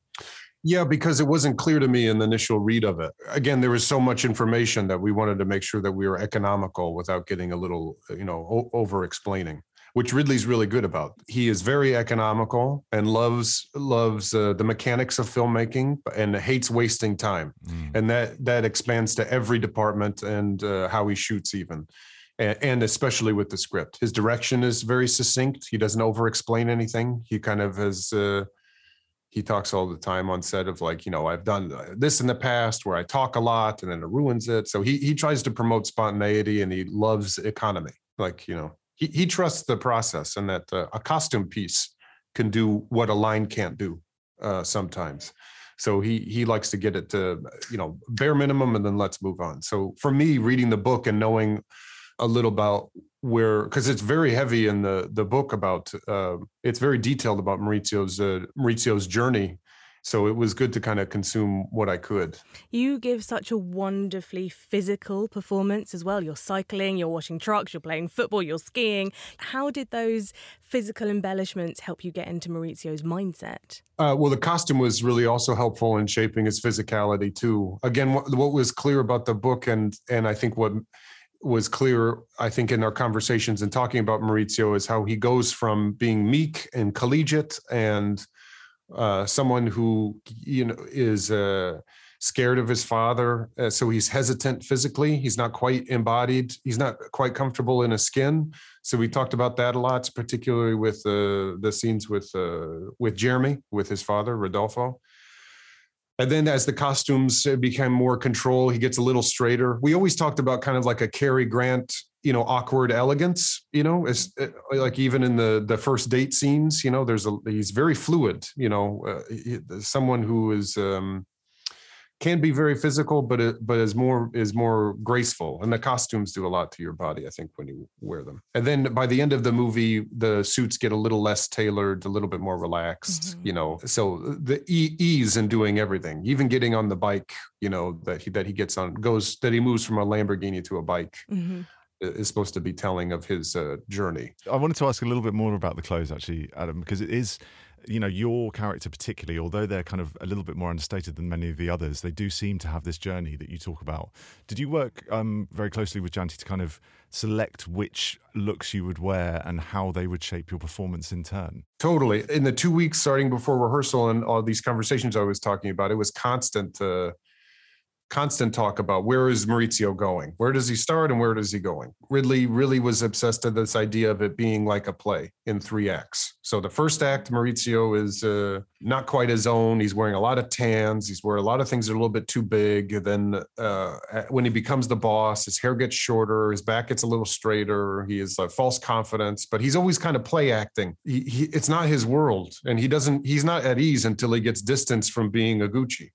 Speaker 5: Yeah, because it wasn't clear to me in the initial read of it. Again, there was so much information that we wanted to make sure that we were economical without getting a little, you know, o- over explaining. which Ridley's really good about. He is very economical and loves loves uh, the mechanics of filmmaking and hates wasting time,
Speaker 2: Mm.
Speaker 5: and that that expands to every department and uh, how he shoots even. And, especially with the script, his direction is very succinct. He doesn't over-explain anything. He kind of has. Uh, he talks all the time on set of like, you know, I've done this in the past where I talk a lot and then it ruins it. So he he tries to promote spontaneity and he loves economy. Like, you know, he, he trusts the process and that uh, a costume piece can do what a line can't do uh, sometimes. So he he likes to get it to you know bare minimum and then let's move on. So for me, reading the book and knowing a little about where because it's very heavy in the the book about uh, it's very detailed about Maurizio's uh, Maurizio's journey. So it was good to kind of consume what I could.
Speaker 1: You give such a wonderfully physical performance as well. You're cycling, you're washing trucks, you're playing football, you're skiing. How did those physical embellishments help you get into Maurizio's mindset?
Speaker 5: Uh, well, the costume was really also helpful in shaping his physicality too. Again, what, what was clear about the book, and and I think what was clear, I think, in our conversations and talking about Maurizio is how he goes from being meek and collegiate and uh, someone who you know is uh, scared of his father, uh, so he's hesitant physically. He's not quite embodied. He's not quite comfortable in his skin. So we talked about that a lot, particularly with uh, the scenes with uh, with Jeremy, with his father Rodolfo. And then as the costumes uh, became more control, he gets a little straighter. We always talked about kind of like a Cary Grant, you know, awkward elegance, you know, as uh, like even in the the first date scenes, you know, there's a he's very fluid, you know, uh, someone who is um can be very physical, but it, but is more is more graceful, and the costumes do a lot to your body. I think when you wear them, and then by the end of the movie, the suits get a little less tailored, a little bit more relaxed.
Speaker 1: Mhm.
Speaker 5: You know, so the e- ease in doing everything, even getting on the bike, you know that he that he gets on goes that he moves from a Lamborghini to a bike
Speaker 1: hmm
Speaker 5: is supposed to be telling of his uh, journey.
Speaker 2: I wanted to ask a little bit more about the clothes, actually, Adam, because it is, you know, your character particularly, although they're kind of a little bit more understated than many of the others, they do seem to have this journey that you talk about. Did you work um, very closely with Janty to kind of select which looks you would wear and how they would shape your performance in turn?
Speaker 5: Totally. In the two weeks starting before rehearsal and all these conversations I was talking about, it was constant, uh, constant talk about where is Maurizio going? Where does he start and where does he going? Ridley really was obsessed with this idea of it being like a play in three acts. So the first act, Maurizio is uh, not quite his own. He's wearing a lot of tans. He's wearing a lot of things that are a little bit too big. Then uh, when he becomes the boss, his hair gets shorter, his back gets a little straighter. He has uh, false confidence, but he's always kind of play acting. He, he, it's not his world, and he doesn't. He's not at ease until he gets distance from being a Gucci.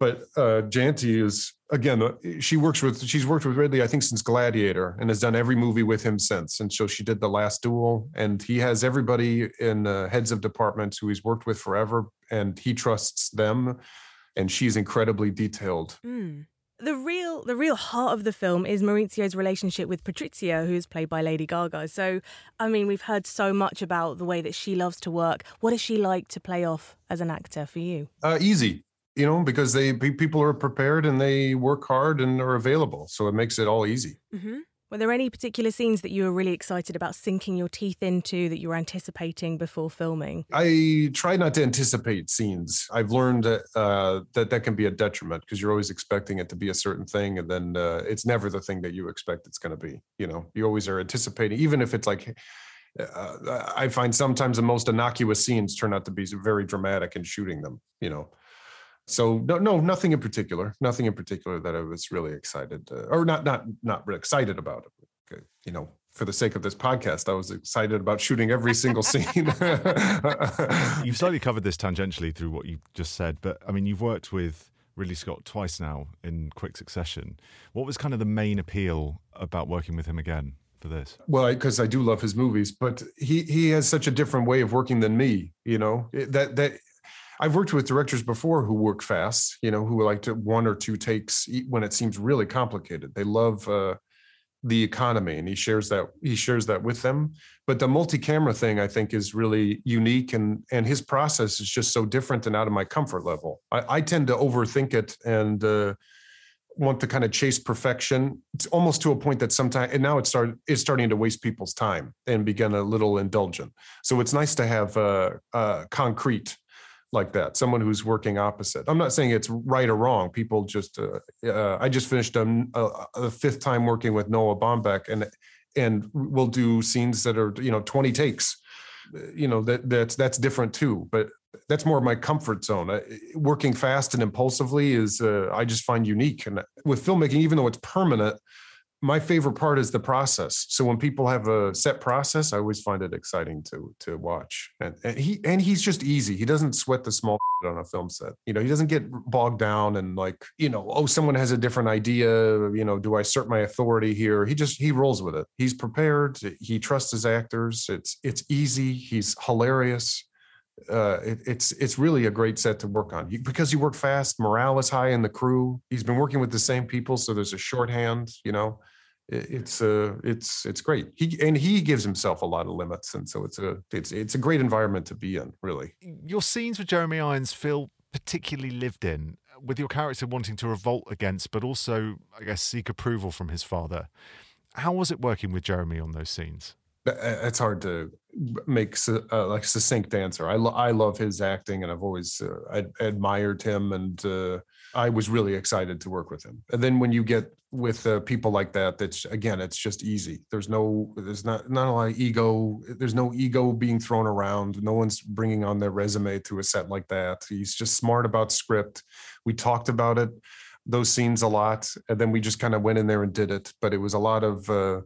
Speaker 5: But uh, Janty is again. uh, She works with. She's worked with Ridley, I think, since Gladiator, and has done every movie with him since. And so she did the Last Duel, and he has everybody in uh, heads of departments who he's worked with forever, and he trusts them. And she's incredibly detailed.
Speaker 1: Mm. The real, the real heart of the film is Maurizio's relationship with Patrizia, who is played by Lady Gaga. So, I mean, we've heard so much about the way that she loves to work. What is she like to play off as an actor for you?
Speaker 5: Uh, easy, you know, because they people are prepared and they work hard and are available, so it makes it all easy.
Speaker 1: hmm Were there any particular scenes that you were really excited about sinking your teeth into that you were anticipating before filming?
Speaker 5: I try not to anticipate scenes. I've learned that uh, that that can be a detriment because you're always expecting it to be a certain thing, and then uh, it's never the thing that you expect it's going to be. You know, you always are anticipating, even if it's like. Uh, I find sometimes the most innocuous scenes turn out to be very dramatic in shooting them. You know, so no, no, nothing in particular. Nothing in particular that I was really excited, uh, or not, not, not really excited about it. You know, for the sake of this podcast, I was excited about shooting every single scene.
Speaker 2: You've slightly covered this tangentially through what you just said, but I mean, you've worked with Ridley Scott twice now in quick succession. What was kind of the main appeal about working with him again for this?
Speaker 5: well, because I do love his movies, but he he has such a different way of working than me. You know It- that that. I've worked with directors before who work fast, you know, who like to one or two takes when it seems really complicated. They love uh, the economy, and he shares that he shares that with them. But the multi-camera thing, I think, is really unique, and and his process is just so different and out of my comfort level. I, I tend to overthink it and uh, want to kind of chase perfection. It's almost to a point that sometimes, and now it's start is starting to waste people's time and begin a little indulgent. So it's nice to have uh, uh, concrete like that, someone who's working opposite. I'm not saying it's right or wrong. People just, uh, uh, I just finished a, a, a fifth time working with Noah Baumbach, and and we'll do scenes that are you know 20 takes. You know that that's that's different too, but that's more my comfort zone. Working fast and impulsively is uh, I just find unique, and with filmmaking, even though it's permanent, my favorite part is the process. So when people have a set process, I always find it exciting to to watch. And, and he and he's just easy. He doesn't sweat the small on a film set. You know, he doesn't get bogged down and like, you know, oh, someone has a different idea. You know, do I assert my authority here? He just he rolls with it. He's prepared. He trusts his actors. It's it's easy. He's hilarious. Uh, it, it's it's really a great set to work on because you work fast. Morale is high in the crew. He's been working with the same people, so there's a shorthand. You know, it's uh it's it's great he and he gives himself a lot of limits and so it's a it's it's a great environment to be in really
Speaker 2: your scenes with jeremy irons feel particularly lived in with your character wanting to revolt against but also i guess seek approval from his father how was it working with jeremy on those scenes
Speaker 5: it's hard to make uh, like succinct answer i, lo- I love his acting and i've always uh, I admired him and uh, I was really excited to work with him. And then when you get with uh, people like that, that's again, it's just easy. There's no, there's not not a lot of ego. There's no ego being thrown around. No one's bringing on their resume to a set like that. He's just smart about script. We talked about it, those scenes a lot, and then we just kind of went in there and did it. But it was a lot of, uh,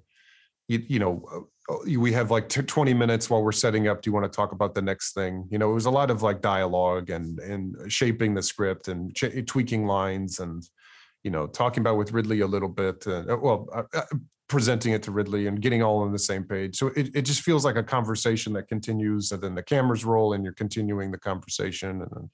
Speaker 5: you, you know, we have like 20 minutes while we're setting up. Do you want to talk about the next thing? You know it was a lot of like dialogue and and shaping the script and ch- tweaking lines and you know talking about with ridley a little bit uh, uh well uh, uh, presenting it to ridley and getting all on the same page. So it, it just feels like a conversation that continues and then the cameras roll and you're continuing the conversation and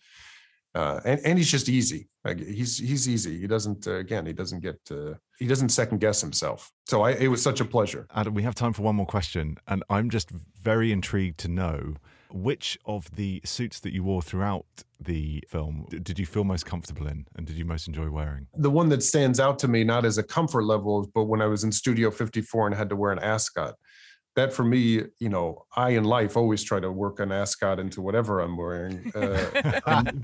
Speaker 5: uh, and and he's just easy. Like he's he's easy. He doesn't uh, again. He doesn't get uh, he doesn't second guess himself. So I, it was such a pleasure.
Speaker 2: Adam, we have time for one more question, and I'm just very intrigued to know which of the suits that you wore throughout the film did you feel most comfortable in, and did you most enjoy wearing?
Speaker 5: The one that stands out to me, not as a comfort level, but when I was in Studio 54 and had to wear an ascot that for me, you know, I in life always try to work an ascot into whatever I'm wearing. Uh, I'm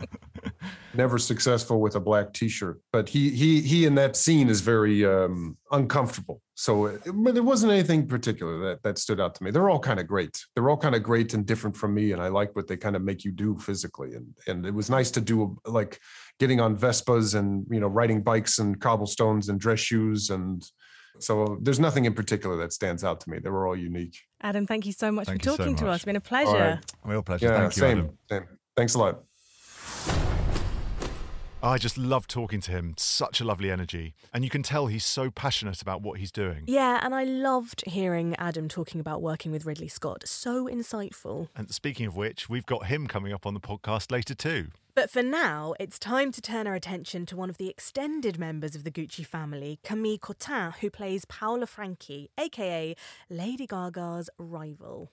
Speaker 5: never successful with a black T-shirt, but he he he in that scene is very um, uncomfortable. So, uh, but there wasn't anything particular that that stood out to me. They're all kind of great. They're all kind of great and different from me, and I like what they kind of make you do physically. And and it was nice to do like getting on Vespas and you know riding bikes and cobblestones and dress shoes and so there's nothing in particular that stands out to me. They were all unique.
Speaker 1: Adam, thank you so much thank for talking so to us. It's been a pleasure. Right.
Speaker 2: Real pleasure. Yeah, thank you, same, Adam.
Speaker 5: Same. Thanks a lot.
Speaker 2: I just love talking to him. Such a lovely energy. And you can tell he's so passionate about what he's doing.
Speaker 1: Yeah, and I loved hearing Adam talking about working with Ridley Scott. So insightful.
Speaker 2: And speaking of which, we've got him coming up on the podcast later too.
Speaker 1: But for now, it's time to turn our attention to one of the extended members of the Gucci family, Camille Cottin, who plays Paola Franchi, aka Lady Gaga's rival.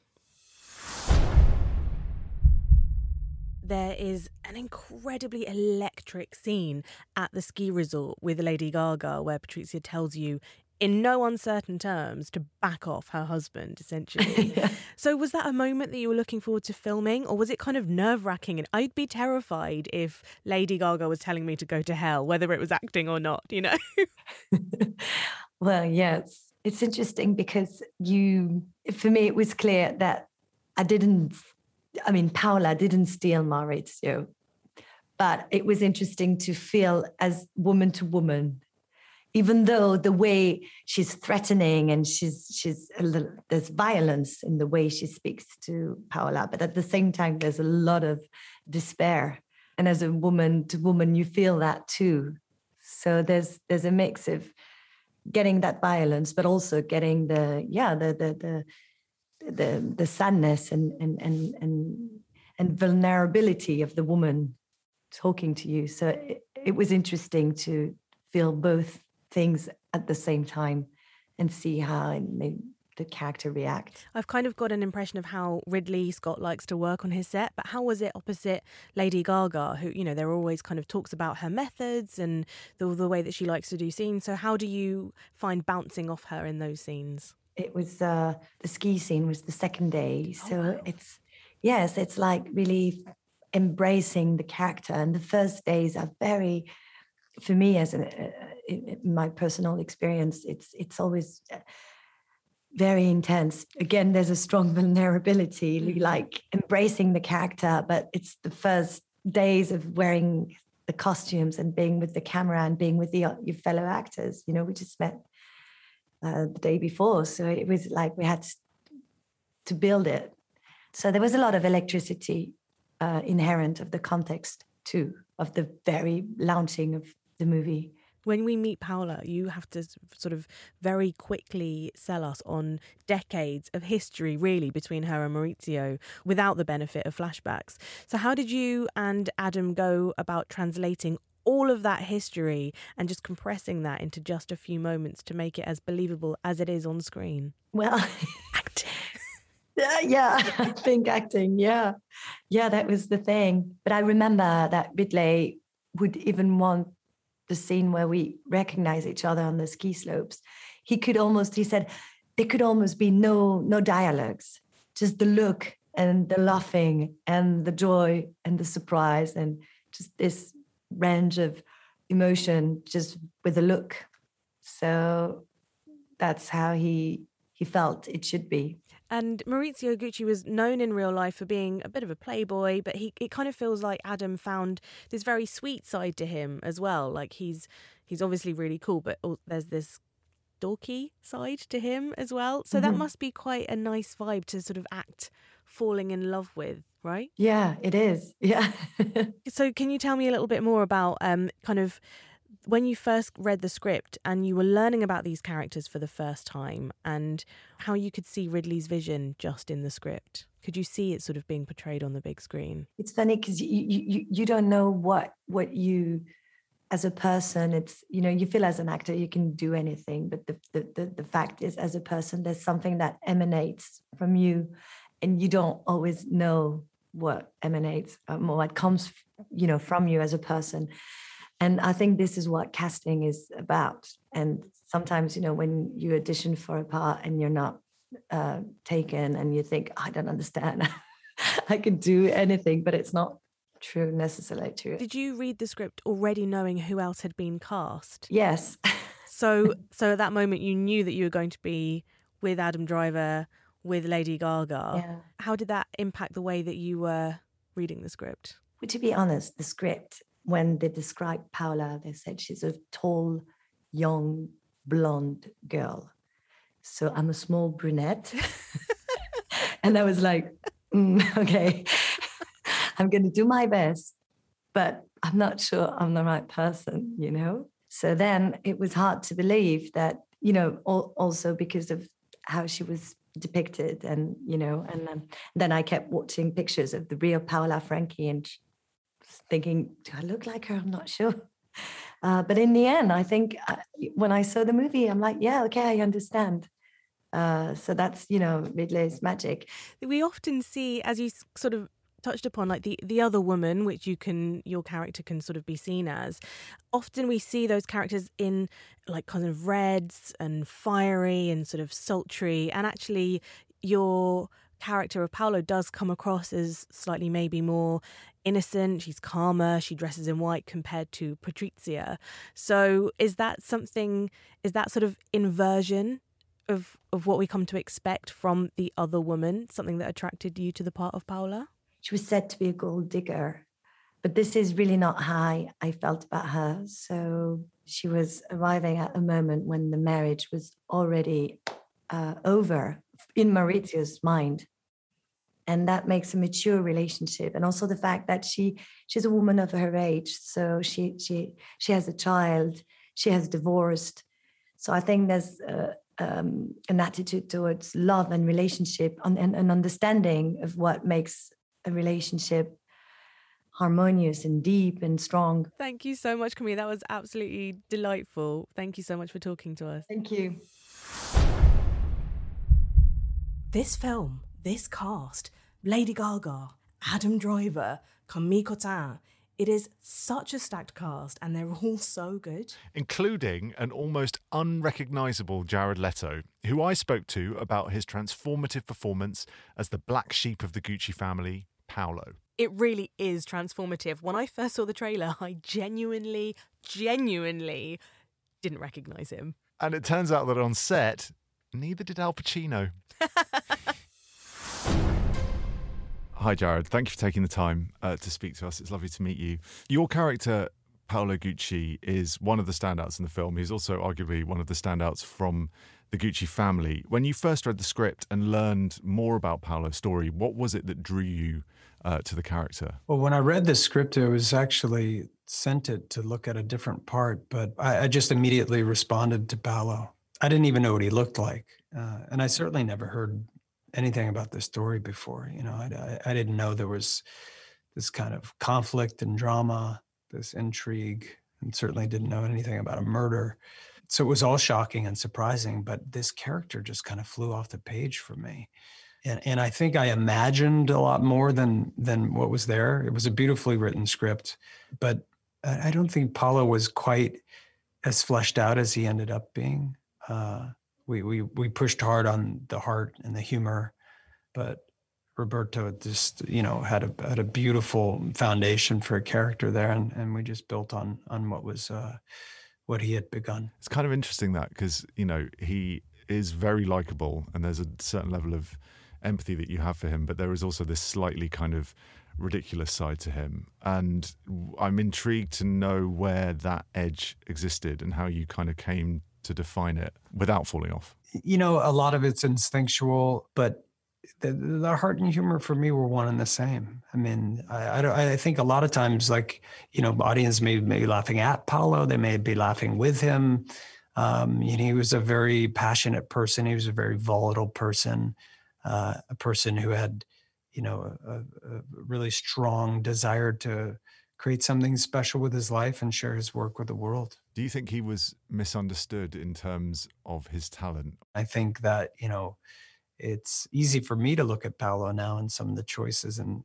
Speaker 1: There is an incredibly electric scene at the ski resort with Lady Gaga where Patrizia tells you in no uncertain terms to back off her husband essentially. So was that a moment that you were looking forward to filming or was it kind of nerve-wracking? And i'd be terrified if lady gaga was telling me to go to hell whether it was acting or not you know?
Speaker 3: Well yes it's interesting because you for me it was clear that i didn't i mean paola didn't steal maurizio but it was interesting to feel as woman to woman even though the way she's threatening and she's she's little, there's violence in the way she speaks to Paola, but at the same time there's a lot of despair. And as a woman to woman, you feel that too. So there's there's a mix of getting that violence, but also getting the yeah the the the the, the sadness and and and and and vulnerability of the woman talking to you. So it, it was interesting to feel both things at the same time and see how they
Speaker 9: the character reacts.
Speaker 1: I've kind of got an impression of how Ridley Scott likes to work on his set, but how was it opposite Lady Gaga, who, you know, there are always kind of talks about her methods and the, the way that she likes to do scenes. So, how do you find bouncing off her in those scenes?
Speaker 9: It was uh, the ski scene was the second day.
Speaker 1: Oh,
Speaker 9: So
Speaker 1: wow.
Speaker 9: it's, yes, it's like really embracing the character. And the first days are very, for me, as a, uh, in my personal experience, it's it's always uh, very intense. Again, there's a strong vulnerability,
Speaker 1: Mhm.
Speaker 9: like embracing the character, but it's the first days of wearing the costumes and being with the camera and being with the, uh, your fellow actors. You know, we just met uh, the day before, so it was like we had to build it. So there was a lot of electricity uh, inherent of the context too, of the very launching of the movie.
Speaker 1: When we meet Paola, you have to sort of very quickly sell us on decades of history, really, between her and Maurizio without the benefit of flashbacks. So, how did you and Adam go about translating all of that history and just compressing that into just a few moments to make it as believable as it is on screen?
Speaker 9: Well,
Speaker 1: Acting.
Speaker 9: yeah, uh, yeah, I think acting, yeah, yeah, that was the thing. But I remember that Ridley would even want the scene where we recognize each other on the ski slopes. He could almost, he said, there could almost be no no dialogues, just the look and the laughing and the joy and the surprise and just this range of emotion just with a look. So that's how he he felt it should be.
Speaker 1: And Maurizio Gucci was known in real life for being a bit of a playboy, but he it kind of feels like Adam found this very sweet side to him as well. Like he's he's obviously really cool, but there's this dorky side to him as well. So that
Speaker 9: Mhm.
Speaker 1: must be quite a nice vibe to sort of act falling in love with, right?
Speaker 9: Yeah, it is. Yeah.
Speaker 1: So can you tell me a little bit more about um kind of when you first read the script and you were learning about these characters for the first time and how you could see Ridley's vision just in the script? Could you see it sort of being portrayed on the big screen?
Speaker 9: it's funny because you, you you don't know what what you as a person it's you know you feel as an actor you can do anything but the the the, the fact is as a person there's something that emanates from you and you don't always know what emanates um, or what comes you know from you as a person and i think this is what casting is about and sometimes you know when you audition for a part and you're not uh, taken and you think i don't understand i can do anything but it's not true necessarily true
Speaker 1: Did you read the script already knowing who else had been cast?
Speaker 9: yes
Speaker 1: So so at that moment you knew that you were going to be with Adam Driver, with Lady Gaga.
Speaker 9: yeah
Speaker 1: How did that impact the way that you were reading the script?
Speaker 9: Well, to be honest, the script, when they described Paola, they said she's a tall, young, blonde girl. So I'm a small brunette. and I was like, "Mm, okay, I'm going to do my best, but I'm not sure I'm the right person, you know? So then it was hard to believe that, you know, also because of how she was depicted and, you know, and um, then I kept watching pictures of the real Paola Franchi and thinking, do I look like her? I'm not sure. Uh, but in the end, I think uh, when I saw the movie, I'm like, yeah, okay, I understand. Uh, so that's, you know, Ridley's magic.
Speaker 1: We often see, as you sort of touched upon, like the, the other woman, which you can, your character can sort of be seen as. Often we see those characters in like kind of reds and fiery and sort of sultry. And actually, your character of Paolo does come across as slightly maybe more innocent. She's calmer. She dresses in white compared to Patrizia. So is that something, is that sort of inversion of of what we come to expect from the other woman something that attracted you to the part of Paola?
Speaker 9: She was said to be a gold digger, but this is really not how I felt about her. So she was arriving at a moment when the marriage was already uh, over in Maurizio's mind. And that makes a mature relationship. And also the fact that she she's a woman of her age. So she she she has a child, she has divorced. So I think there's uh, um, an attitude towards love and relationship and and an understanding of what makes a relationship harmonious and deep and strong.
Speaker 1: Thank you so much, Camille. That was absolutely delightful. Thank you so much for talking to us.
Speaker 9: Thank you.
Speaker 1: This film, this cast, Lady Gaga, Adam Driver, Camille Cottin, it is such a stacked cast and they're all so good.
Speaker 2: including an almost unrecognizable Jared Leto, who I spoke to about his transformative performance as the black sheep of the Gucci family, Paolo.
Speaker 1: It really is transformative. When I first saw the trailer, I genuinely, genuinely didn't recognize him.
Speaker 2: And it turns out that on set, neither did Al Pacino. Hi, Jared. Thank you for taking the time uh, to speak to us. It's lovely to meet you. Your character, Paolo Gucci, is one of the standouts in the film. He's also arguably one of the standouts from the Gucci family. When you first read the script and learned more about Paolo's story, what was it that drew you uh, to the character?
Speaker 7: Well, when I read the script, I was actually sent it to look at a different part, but I, I just immediately responded to Paolo. I didn't even know what he looked like. Uh, and I certainly never heard anything about this story before. You know, I, I, I didn't know there was this kind of conflict and drama, this intrigue, and certainly didn't know anything about a murder. So it was all shocking and surprising, but this character just kind of flew off the page for me. And, and I think I imagined a lot more than than what was there. It was a beautifully written script, but I don't think Paolo was quite as fleshed out as he ended up being. Uh, we we we pushed hard on the heart and the humor, but Roberto just you know had a had a beautiful foundation for a character there, and and we just built on on what was uh, what he had begun.
Speaker 2: It's kind of interesting that because, you know, he is very likable and there's a certain level of empathy that you have for him, but there is also this slightly kind of ridiculous side to him. And I'm intrigued to know where that edge existed and how you kind of came to define it without falling off.
Speaker 7: you know, a lot of it's instinctual, but the, the heart and humor for me were one and the same. I mean, I, I, I think a lot of times, like, you know, audience may, may be laughing at Paolo, they may be laughing with him. Um, you know, he was a very passionate person. He was a very volatile person, uh, a person who had, you know, a, a really strong desire to create something special with his life and share his work with the world.
Speaker 2: Do you think he was misunderstood in terms of his talent?
Speaker 7: I think that, you know, it's easy for me to look at Paolo now and some of the choices and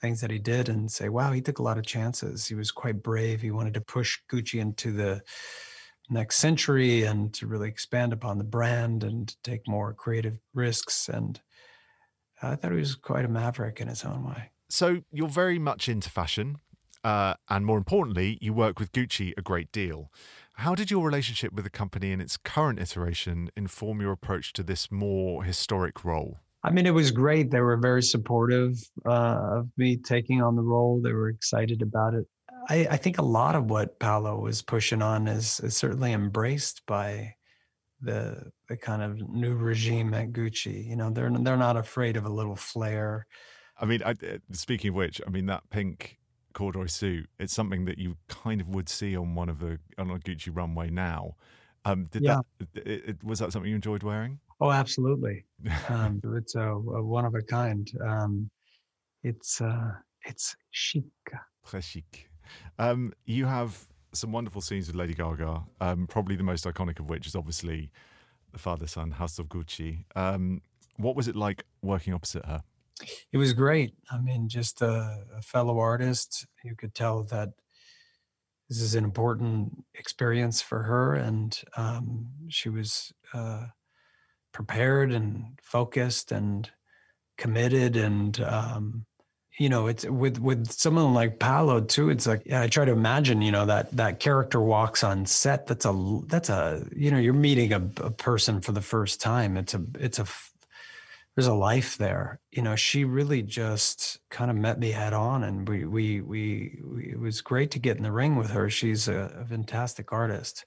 Speaker 7: things that he did and say, wow, he took a lot of chances. He was quite brave. He wanted to push Gucci into the next century and to really expand upon the brand and take more creative risks. And I thought he was quite a maverick in his own way.
Speaker 2: So you're very much into fashion. Uh, and more importantly, you work with Gucci a great deal. How did your relationship with the company in its current iteration inform your approach to this more historic role?
Speaker 7: I mean, it was great. They were very supportive uh, of me taking on the role. They were excited about it. I, I think a lot of what Paolo was pushing on is, is certainly embraced by the the kind of new regime at Gucci. You know, they're they're not afraid of a little flair.
Speaker 2: I mean, I, uh, speaking of which, I mean that pink corduroy suit. It's something that you kind of would see on one of the on a Gucci runway now. Um, did
Speaker 7: Yeah.
Speaker 2: that it, it, was that something you enjoyed wearing?
Speaker 7: Oh, absolutely. Um, it's a, a one of a kind. Um, it's uh, it's chic.
Speaker 2: Très chic. Um, you have some wonderful scenes with Lady Gaga. Um, probably the most iconic of which is obviously the father son House of Gucci. Um, what was it like working opposite her?
Speaker 7: It was great. I mean, just a, a fellow artist. You could tell that this is an important experience for her, and um, she was uh, prepared and focused and committed. And um, you know, it's with with someone like Paolo too. It's like I try to imagine, you know, that that character walks on set. That's a that's a you know, you're meeting a, a person for the first time. It's a it's a there's a life there. You know, she really just kind of met me head on, and we we we, we it was great to get in the ring with her. She's a, a fantastic artist.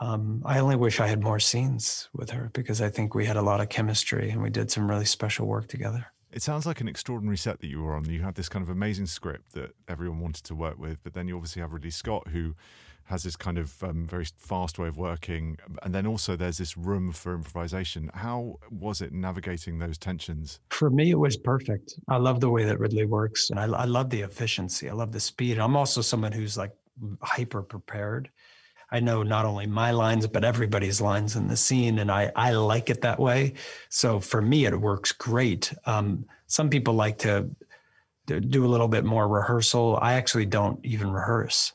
Speaker 7: Um, I only wish I had more scenes with her because I think we had a lot of chemistry and we did some really special work together.
Speaker 2: It sounds like an extraordinary set that you were on. You had this kind of amazing script that everyone wanted to work with, but then you obviously have Ridley Scott, who has this kind of um, very fast way of working, and then also there's this room for improvisation. How was it navigating those tensions?
Speaker 7: For me, it was perfect. I love the way that Ridley works, and I, I love the efficiency. I love the speed. I'm also someone who's like hyper prepared. I know not only my lines but everybody's lines in the scene, and I I like it that way. So for me, it works great. Um, some people like to do a little bit more rehearsal. I actually don't even rehearse.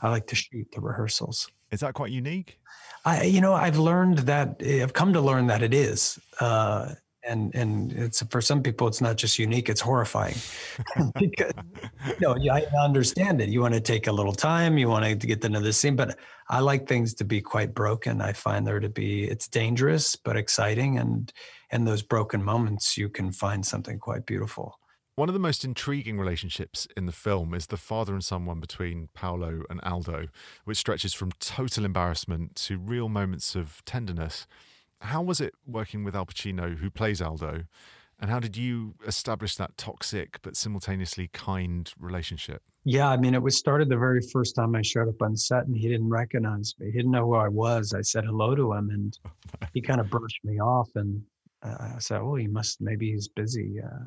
Speaker 7: I like to shoot the rehearsals.
Speaker 2: Is that quite unique?
Speaker 7: I, you know, I've learned that I've come to learn that it is. Uh, and and it's for some people it's not just unique it's horrifying because you know i understand it you want to take a little time you want to get to know the scene but i like things to be quite broken i find there to be it's dangerous but exciting and and those broken moments you can find something quite beautiful
Speaker 2: one of the most intriguing relationships in the film is the father and son one between Paolo and Aldo, which stretches from total embarrassment to real moments of tenderness. How was it working with Al Pacino, who plays Aldo, and how did you establish that toxic but simultaneously kind relationship?
Speaker 7: Yeah, I mean, it was started the very first time I showed up on set, and he didn't recognize me. He didn't know who I was. I said hello to him, and he kind of brushed me off. And uh, I said, "Oh, he must. Maybe he's busy." Uh,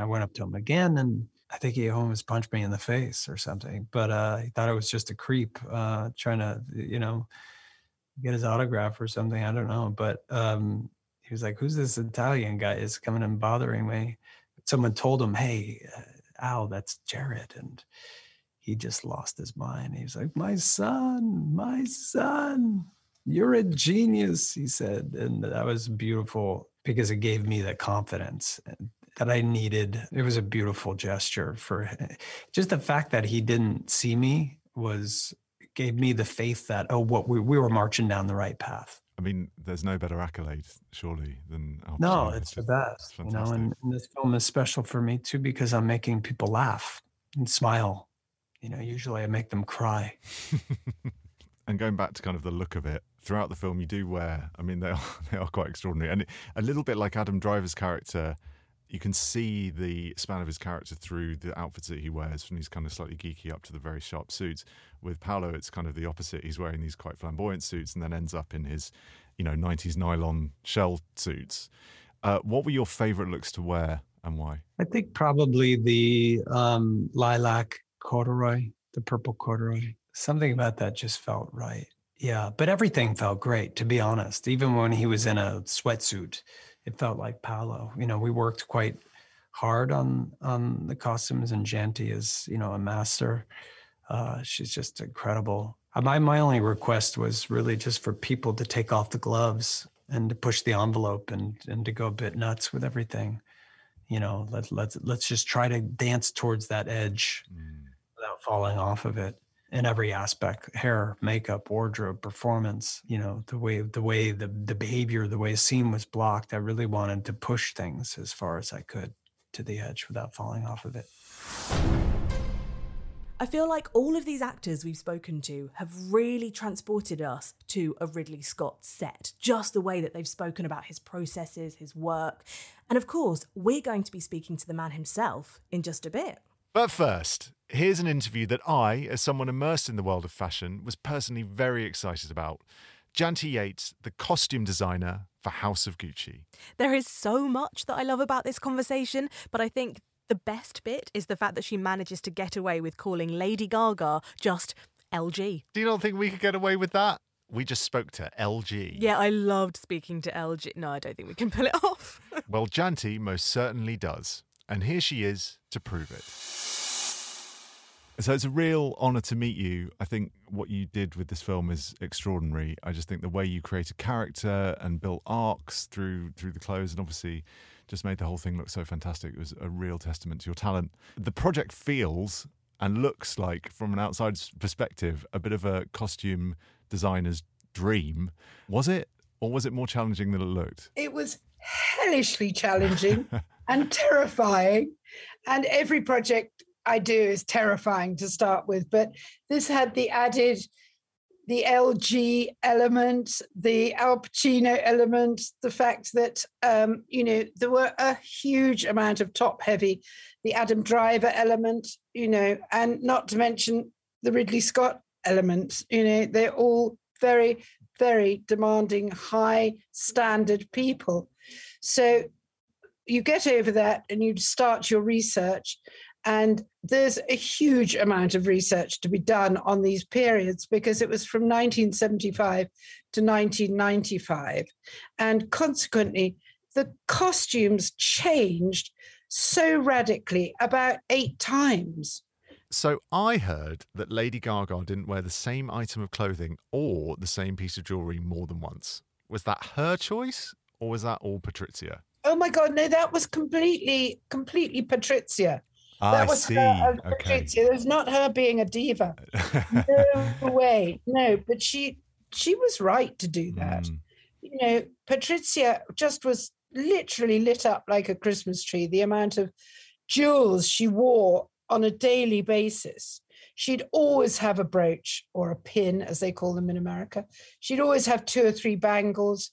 Speaker 7: I went up to him again, and I think he almost punched me in the face or something. But uh, he thought I was just a creep uh, trying to, you know, get his autograph or something. I don't know. But um, he was like, "Who's this Italian guy? Is coming and bothering me?" Someone told him, "Hey, Al, that's Jared," and he just lost his mind. He was like, "My son, my son, you're a genius," he said, and that was beautiful because it gave me that confidence that I needed. It was a beautiful gesture for just the fact that he didn't see me was gave me the faith that oh what we, we were marching down the right path
Speaker 2: i mean there's no better accolade surely than
Speaker 7: no it's, the best you know and, and, this film is special for me too because i'm making people laugh and smile. You know usually i make them cry.
Speaker 2: And going back to kind of the look of it throughout the film you do wear i mean they are they are quite extraordinary. And a little bit like adam driver's character you can see the span of his character through the outfits that he wears, from these kind of slightly geeky up to the very sharp suits. With Paolo, it's kind of the opposite. He's wearing these quite flamboyant suits and then ends up in his, you know, 90s nylon shell suits. Uh, what were your favorite looks to wear and why?
Speaker 7: I think probably the um, lilac corduroy, the purple corduroy. Something about that just felt right. Yeah, but everything felt great, to be honest. Even when he was in a sweatsuit, it felt like Paolo. You know, we worked quite hard on on the costumes, and Janty is you know a master. Uh, she's just incredible. Uh, my my only request was really just for people to take off the gloves and to push the envelope and and to go a bit nuts with everything. You know, let let's let's just try to dance towards that edge mm. without falling off of it in every aspect hair makeup wardrobe performance you know the way the way the, the behavior the way a scene was blocked i really wanted to push things as far as i could to the edge without falling off of it
Speaker 1: I feel like all of these actors we've spoken to have really transported us to a Ridley Scott set, just the way that they've spoken about his processes, his work. And of course, we're going to be speaking to the man himself in just a bit.
Speaker 2: But first, here's an interview that I, as someone immersed in the world of fashion, was personally very excited about. Janty Yates, the costume designer for House of Gucci.
Speaker 1: There is so much that I love about this conversation, but I think the best bit is the fact that she manages to get away with calling Lady Gaga just LG.
Speaker 2: Do you not think we could get away with that? We just spoke to LG.
Speaker 1: Yeah, I loved speaking to LG. No, I don't think we can pull it off.
Speaker 2: well, Janty most certainly does. And here she is to prove it. So it's a real honor to meet you. I think what you did with this film is extraordinary. I just think the way you created character and built arcs through through the clothes and obviously just made the whole thing look so fantastic. It was a real testament to your talent. The project feels and looks like from an outside perspective a bit of a costume designer's dream. Was it or was it more challenging than it looked?
Speaker 10: It was hellishly challenging. and terrifying. And every project I do is terrifying to start with, but this had the added the LG element, the Al Pacino element, the fact that um, you know there were a huge amount of top heavy, the Adam Driver element, you know, and not to mention the Ridley Scott element. You know, they're all very, very demanding, high standard people. So you get over that and you start your research And there's a huge amount of research to be done on these periods because it was from 1975 to 1995. And consequently, the costumes changed so radically about eight times.
Speaker 2: So I heard that Lady Gaga didn't wear the same item of clothing or the same piece of jewelry more than once. Was that her choice or was that all Patrizia?
Speaker 10: Oh my God, no, that was completely, completely Patrizia.
Speaker 2: I
Speaker 10: that was
Speaker 2: see.
Speaker 10: her
Speaker 2: Okay.
Speaker 10: Patrizia. There's not her being a diva. No way. No, but she she was right to do that.
Speaker 2: Mm.
Speaker 10: You know, Patricia just was literally lit up like a Christmas tree. The amount of jewels she wore on a daily basis. She'd always have a brooch or a pin, as they call them in America. She'd always have two or three bangles,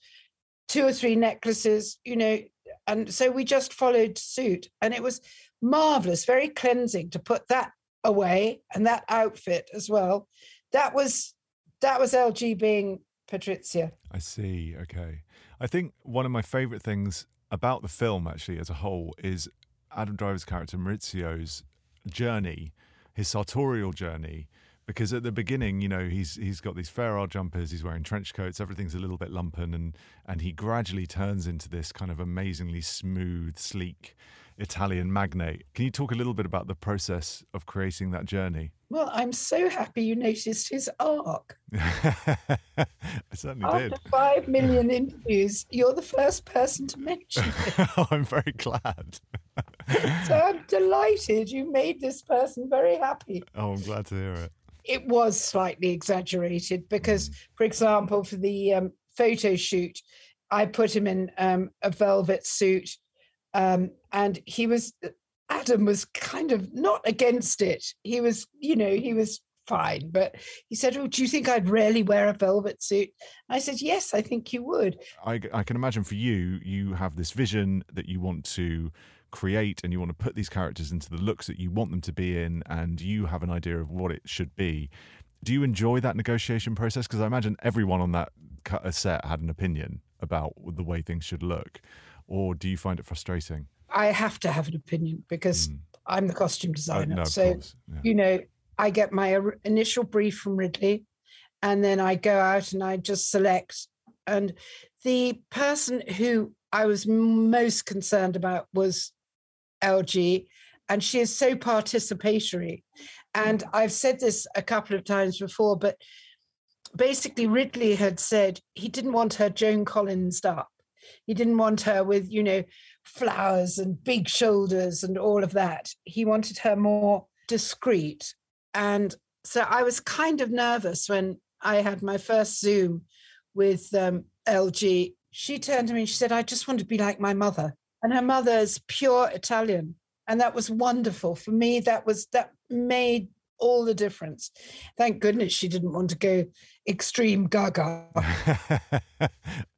Speaker 10: two or three necklaces, you know. And so we just followed suit. And it was marvelous, very cleansing to put that away and that outfit as well. That was that was LG being Patrizia.
Speaker 2: I see. Okay. I think one of my favorite things about the film, actually, as a whole, is Adam Driver's character Maurizio's journey, his sartorial journey. Because at the beginning, you know, he's he's got these Ferrari jumpers, he's wearing trench coats, everything's a little bit lumpen, and and he gradually turns into this kind of amazingly smooth, sleek Italian magnate. Can you talk a little bit about the process of creating that journey?
Speaker 10: Well, I'm so happy you noticed his arc.
Speaker 2: I certainly
Speaker 10: After
Speaker 2: did.
Speaker 10: five million interviews, you're the first person to mention it.
Speaker 2: I'm very glad.
Speaker 10: So I'm delighted you made this person very happy.
Speaker 2: Oh, I'm glad to hear it.
Speaker 10: It was slightly exaggerated because, for example, for the um, photo shoot, I put him in um, a velvet suit, um, and he was Adam was kind of not against it. He was, you know, he was fine, but he said, "Oh, do you think I'd really wear a velvet suit?" I said, "Yes, I think you would."
Speaker 2: I, I can imagine for you, you have this vision that you want to create and you want to put these characters into the looks that you want them to be in, and you have an idea of what it should be. Do you enjoy that negotiation process? Because I imagine everyone on that uh, set had an opinion about the way things should look, or do you find it frustrating?
Speaker 10: I have to have an opinion because
Speaker 2: Mm.
Speaker 10: I'm the costume designer.
Speaker 2: no,
Speaker 10: so,
Speaker 2: yeah.
Speaker 10: you know, I get my initial brief from Ridley and then I go out and I just select. And the person who I was most concerned about was LG, and she is so participatory. And I've said this a couple of times before, but basically, Ridley had said he didn't want her Joan Collins up. He didn't want her with, you know, flowers and big shoulders and all of that. He wanted her more discreet. And so I was kind of nervous when I had my first Zoom with um, LG. She turned to me and she said, I just want to be like my mother. And her mother is pure Italian. And that was wonderful. For me, that was that made all the difference. Thank goodness she didn't want to go extreme gaga.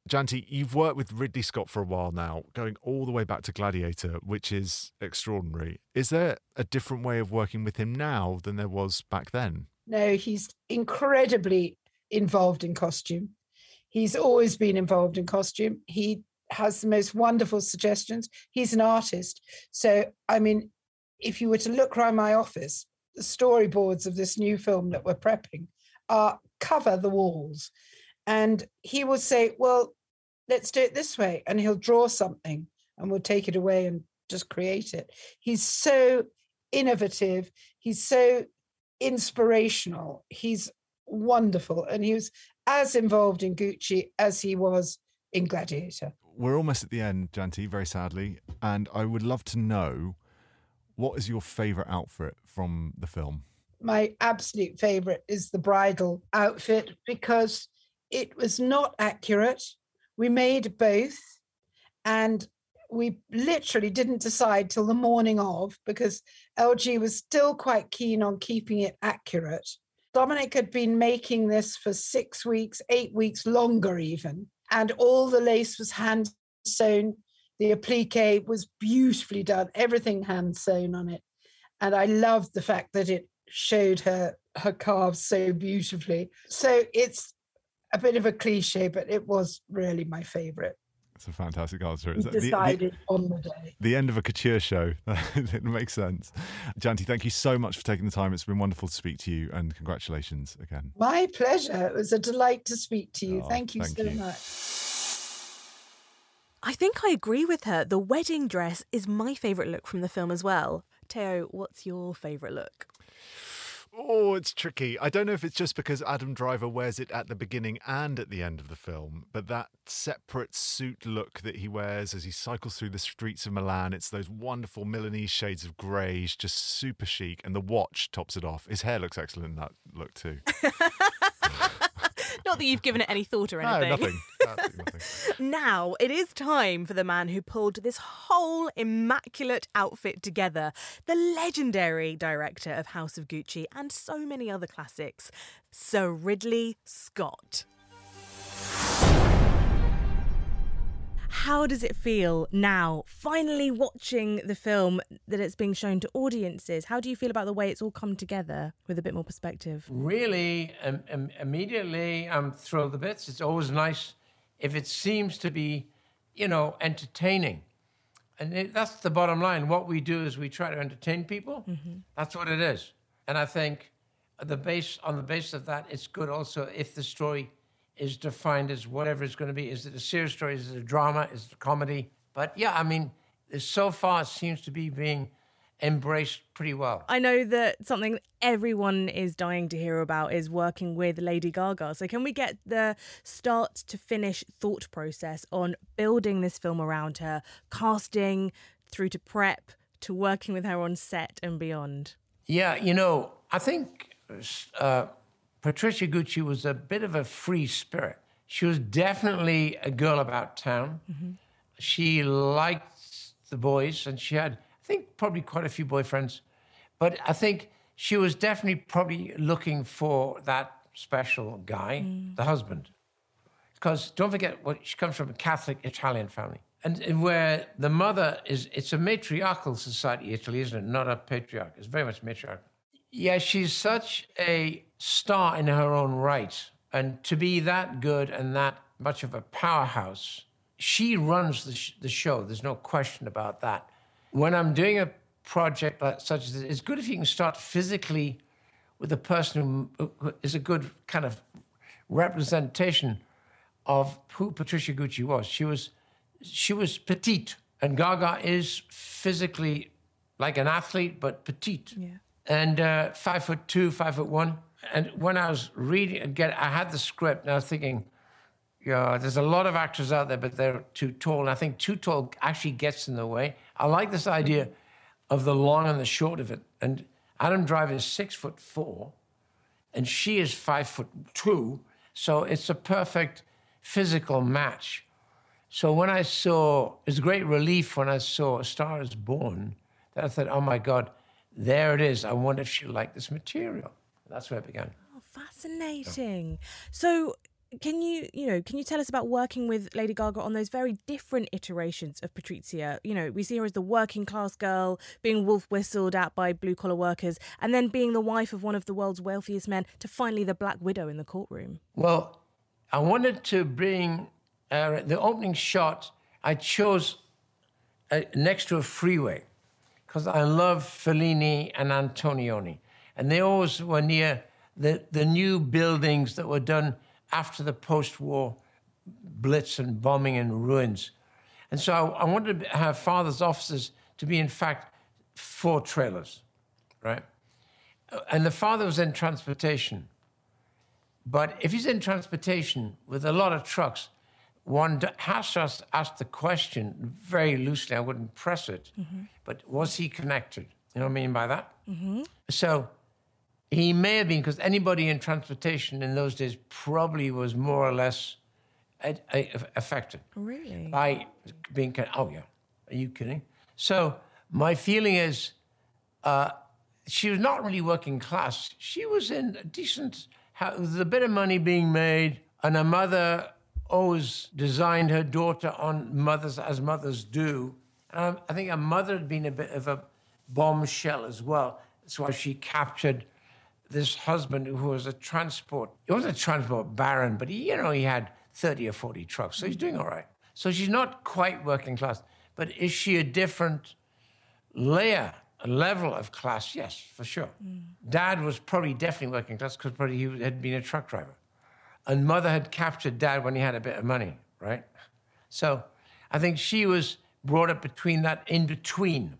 Speaker 2: Janty, you've worked with Ridley Scott for a while now, going all the way back to Gladiator, which is extraordinary. Is there a different way of working with him now than there was back then?
Speaker 10: No, he's incredibly involved in costume. He's always been involved in costume. He has the most wonderful suggestions. He's an artist. So, I mean, if you were to look around my office, the storyboards of this new film that we're prepping are cover the walls. And he will say, Well, let's do it this way. And he'll draw something and we'll take it away and just create it. He's so innovative. He's so inspirational. He's wonderful. And he was as involved in Gucci as he was in Gladiator.
Speaker 2: We're almost at the end, Janty, very sadly. And I would love to know what is your favourite outfit from the film?
Speaker 10: My absolute favorite is the bridal outfit because it was not accurate. We made both and we literally didn't decide till the morning of because LG was still quite keen on keeping it accurate. Dominic had been making this for six weeks, eight weeks longer, even, and all the lace was hand sewn. The applique was beautifully done, everything hand sewn on it. And I loved the fact that it showed her her calves so beautifully. So it's a bit of a cliche, but it was really my favorite.
Speaker 2: It's a fantastic answer.
Speaker 10: We
Speaker 2: It's the- the-
Speaker 10: decided on the day.
Speaker 2: the end of a couture show. it makes sense. Janty, thank you so much for taking the time. It's been wonderful to speak to you, and congratulations again.
Speaker 10: My pleasure. It was a delight to speak to you.
Speaker 2: Oh,
Speaker 10: thank you
Speaker 2: thank
Speaker 10: so
Speaker 2: you.
Speaker 10: much.
Speaker 1: I think I agree with her. The wedding dress is my favourite look from the film as well. Teo, what's your favourite look?
Speaker 2: Oh, it's tricky. I don't know if it's just because Adam Driver wears it at the beginning and at the end of the film, but that separate suit look that he wears as he cycles through the streets of Milan, it's those wonderful Milanese shades of greige, just super chic, and the watch tops it off. His hair looks excellent in that look too.
Speaker 1: Not that you've given it any thought or
Speaker 2: no,
Speaker 1: anything.
Speaker 2: nothing. Absolutely nothing.
Speaker 1: Now it is time for the man who pulled this whole immaculate outfit together, the legendary director of House of Gucci and so many other classics, Sir Ridley Scott. How does it feel now, finally watching the film that it's being shown to audiences? How do you feel about the way it's all come together with a bit more perspective?
Speaker 6: Really, um, um, immediately, I'm thrilled to bits. It's always nice if it seems to be, you know, entertaining. And it, that's the bottom line. What we do is we try to entertain people. That's what it is. And I think the base on the basis of that, it's good also if the story is defined as whatever it's going to be. Is it a serious story? Is it a drama? Is it a comedy? But yeah, I mean, so far it seems to be being embraced pretty well.
Speaker 1: I know that something everyone is dying to hear about is working with Lady Gaga. So, can we get the start to finish thought process on building this film around her, casting through to prep to working with her on set and beyond?
Speaker 6: Yeah, you know, I think uh, Patricia Gucci was a bit of a free spirit. She was definitely a girl about town. Mm-hmm. She liked the boys, and she had, I think, probably quite a few boyfriends. But I think she was definitely probably looking for that special guy, mm. the husband. Because don't forget, what she comes from a Catholic Italian family. And, and where the mother is, it's a matriarchal society, Italy, isn't it? Not a patriarch. It's very much matriarchal. Yeah, she's such a star in her own right. And to be that good and that much of a powerhouse, she runs the, sh- the show. There's no question about that. When I'm doing a project like, such as this, it's good if you can start physically with a person who, who is a good kind of representation of who Patricia Gucci was. She was she was petite, and Gaga is physically like an athlete, but petite.
Speaker 1: Yeah.
Speaker 6: And uh, five foot two, five foot one. And when I was reading again, I had the script, and I was thinking, yeah, there's a lot of actors out there, but they're too tall. And I think too tall actually gets in the way. I like this idea of the long and the short of it. And Adam Driver is six foot four, and she is five foot two. So it's a perfect physical match. So when I saw, it was a great relief when I saw A Star is Born, that I thought, oh my God, there it is. I wonder if she liked this material. That's where it began.
Speaker 1: Oh, fascinating. So, can you, you know, can you tell us about working with Lady Gaga on those very different iterations of Patrizia? You know, we see her as the working class girl, being wolf whistled at by blue collar workers, and then being the wife of one of the world's wealthiest men, to finally the Black Widow in the courtroom.
Speaker 6: Well, I wanted to bring uh, the opening shot. I chose uh, next to a freeway because I love Fellini and Antonioni, and they always were near the, the new buildings that were done after the post-war blitz and bombing and ruins. And so I, I wanted to have father's offices to be, in fact, four trailers, right? And the father was in transportation. But if he's in transportation with a lot of trucks, one has to ask, ask the question very loosely. I wouldn't press it, but was he connected? You know what I mean by that?
Speaker 1: Mm-hmm.
Speaker 6: So he may have been, because anybody in transportation in those days probably was more or less a- a- affected
Speaker 1: Really?
Speaker 6: by being. Oh yeah, are you kidding? So my feeling is, uh, she was not really working class. She was in a decent. How, there was a bit of money being made, and her mother always designed her daughter on mothers as mothers do. And I, I think her mother had been a bit of a bombshell as well. That's why she captured this husband who was a transport. He wasn't a transport baron, but he, you know, he had 30 or 40 trucks, so he's doing all right. So she's not quite working class, but is she a different layer, a level of class? Yes, for sure. Mm. Dad was probably definitely working class because probably he had been a truck driver. And mother had captured dad when he had a bit of money, right? So I think she was brought up between that in between.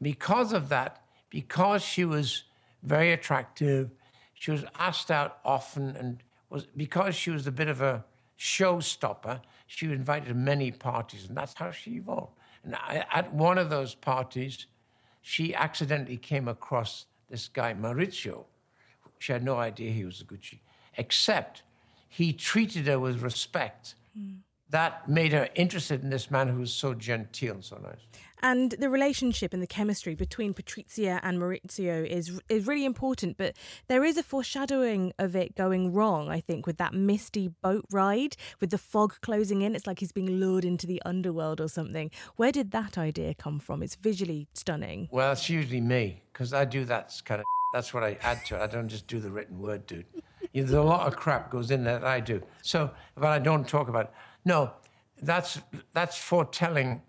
Speaker 6: Because of that, because she was very attractive, she was asked out often, and was because she was a bit of a showstopper, she was invited to many parties, and that's how she evolved. And I, at one of those parties, she accidentally came across this guy, Maurizio. She had no idea he was a Gucci, except he treated her with respect. Hmm. That made her interested in this man who was so genteel and so nice.
Speaker 1: And the relationship and the chemistry between Patrizia and Maurizio is is really important, but there is a foreshadowing of it going wrong, I think, with that misty boat ride, with the fog closing in. It's like he's being lured into the underworld or something. Where did that idea come from? It's visually stunning.
Speaker 6: Well, it's usually me because I do that kind of. That's what I add to it. I don't just do the written word, dude. You know, There's a lot of crap goes in there that I do. So, but I don't talk about. It. No, that's that's foretelling.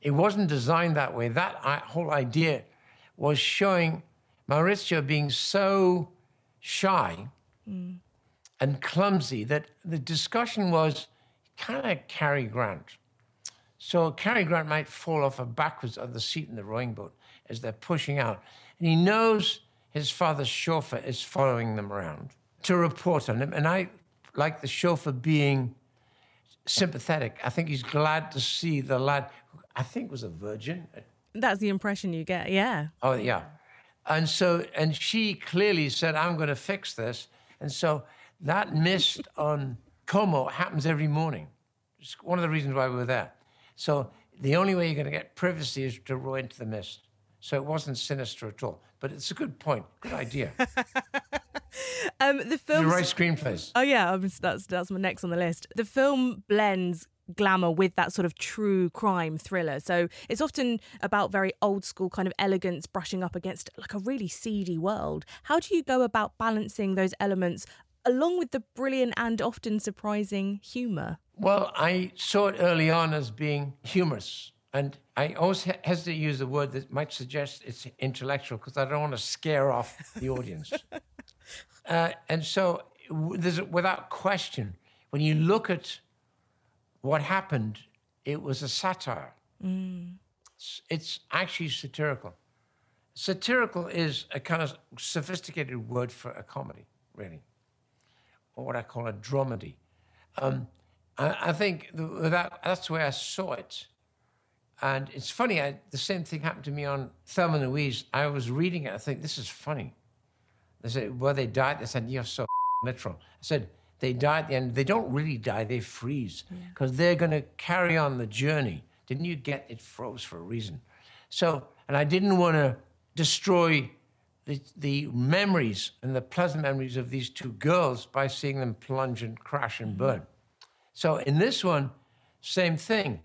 Speaker 6: It wasn't designed that way. That uh, whole idea was showing Maurizio being so shy mm. and clumsy that the discussion was kind of Cary Grant. So Cary Grant might fall off a backwards of the seat in the rowing boat as they're pushing out. And he knows his father's chauffeur is following them around to report on him. And I like the chauffeur being sympathetic. I think he's glad to see the lad, who I think was a virgin.
Speaker 1: That's the impression you get, yeah.
Speaker 6: Oh, yeah. And so, and she clearly said, I'm going to fix this. And so that mist on Como happens every morning. It's one of the reasons why we were there. So the only way you're going to get privacy is to row into the mist. So it wasn't sinister at all. But it's a good point. Good idea.
Speaker 1: Um, the
Speaker 6: you
Speaker 1: film.
Speaker 6: write screenplays.
Speaker 1: Oh yeah, that's that's my next on the list. The film blends glamour with that sort of true crime thriller. So it's often about very old school kind of elegance brushing up against like a really seedy world. How do you go about balancing those elements along with the brilliant and often surprising humor?
Speaker 6: Well, I saw it early on as being humorous. And I always he- hesitate to use a word that might suggest it's intellectual because I don't want to scare off the audience. uh, and so, there's, without question, when you look at what happened, it was a satire. It's- It's actually satirical. Satirical is a kind of sophisticated word for a comedy, really, or what I call a dramedy. Um, I, I think the, that, that's where I saw it. And it's funny, I, the same thing happened to me on Thelma and Louise. I was reading it, I think, this is funny. They said, well, they died. They said, you're so literal. I said, they die at the end. They don't really die, they freeze because they're going to carry on the journey. Didn't you get it froze for a reason? So, and I didn't want to destroy the, the memories and the pleasant memories of these two girls by seeing them plunge and crash and mm-hmm. burn. So in this one, same thing.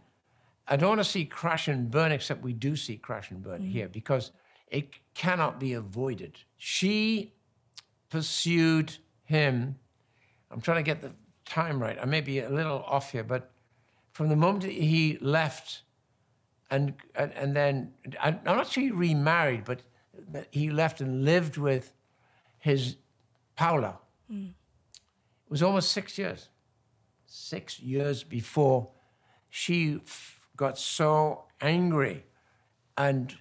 Speaker 6: I don't want to see crash and burn, except we do see crash and burn mm-hmm. here because it cannot be avoided. She pursued him. I'm trying to get the time right. I may be a little off here, but from the moment he left, and and, and then I'm not sure he remarried, but he left and lived with his Paola. Hmm. It was almost six years. Six years before she f- got so angry and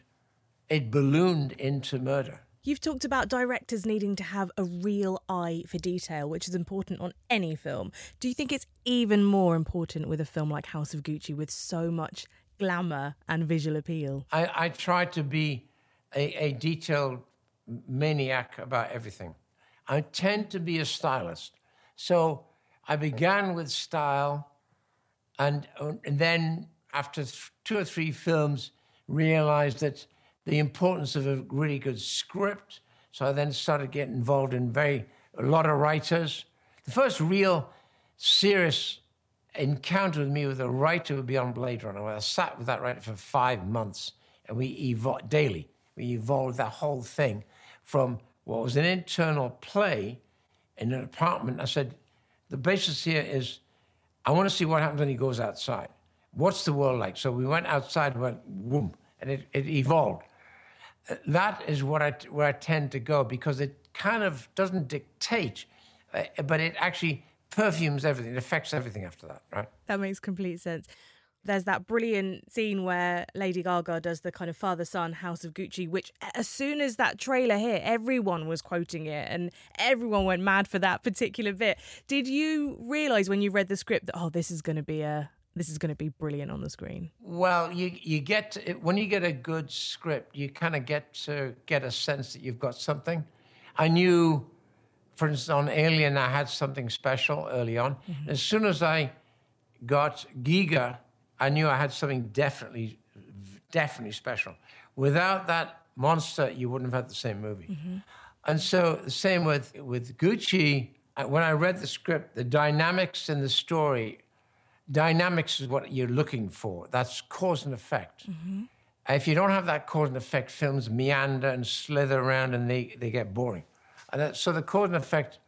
Speaker 6: it ballooned into murder.
Speaker 1: You've talked about directors needing to have a real eye for detail, which is important on any film. Do you think it's even more important with a film like House of Gucci with so much glamour and visual appeal?
Speaker 6: I, I try to be a, a detailed maniac about everything. I tend to be a stylist. So I began with style, and, and then after th- two or three films, realized that the importance of a really good script. So I then started getting involved in very a lot of writers. The first real serious encounter with me with a writer would be on Blade Runner. Where I sat with that writer for five months, and we evolved daily. We evolved that whole thing from what was an internal play in an apartment. I said, the basis here is, I want to see what happens when he goes outside. What's the world like? So we went outside, went whoom, and it, it evolved. That is what I, where I tend to go because it kind of doesn't dictate, uh, but it actually perfumes everything. It affects everything after that, right?
Speaker 1: That makes complete sense. There's that brilliant scene where Lady Gaga does the kind of father son House of Gucci, which as soon as that trailer hit, everyone was quoting it and everyone went mad for that particular bit. Did you realize when you read the script that, oh, this is going to be a. This is going to be brilliant on the screen.
Speaker 6: Well, you you get to, when you get a good script, you kind of get to get a sense that you've got something. I knew, for instance, on Alien, I had something special early on. As soon as I got Giger, I knew I had something definitely, definitely special. Without that monster, you wouldn't have had the same movie. And so the same with with Gucci. uh, When I read the script, the dynamics in the story dynamics is what you're looking for. That's cause and effect. Mm-hmm. If you don't have that cause and effect, films meander and slither around and they, they get boring. And that, so the cause and effect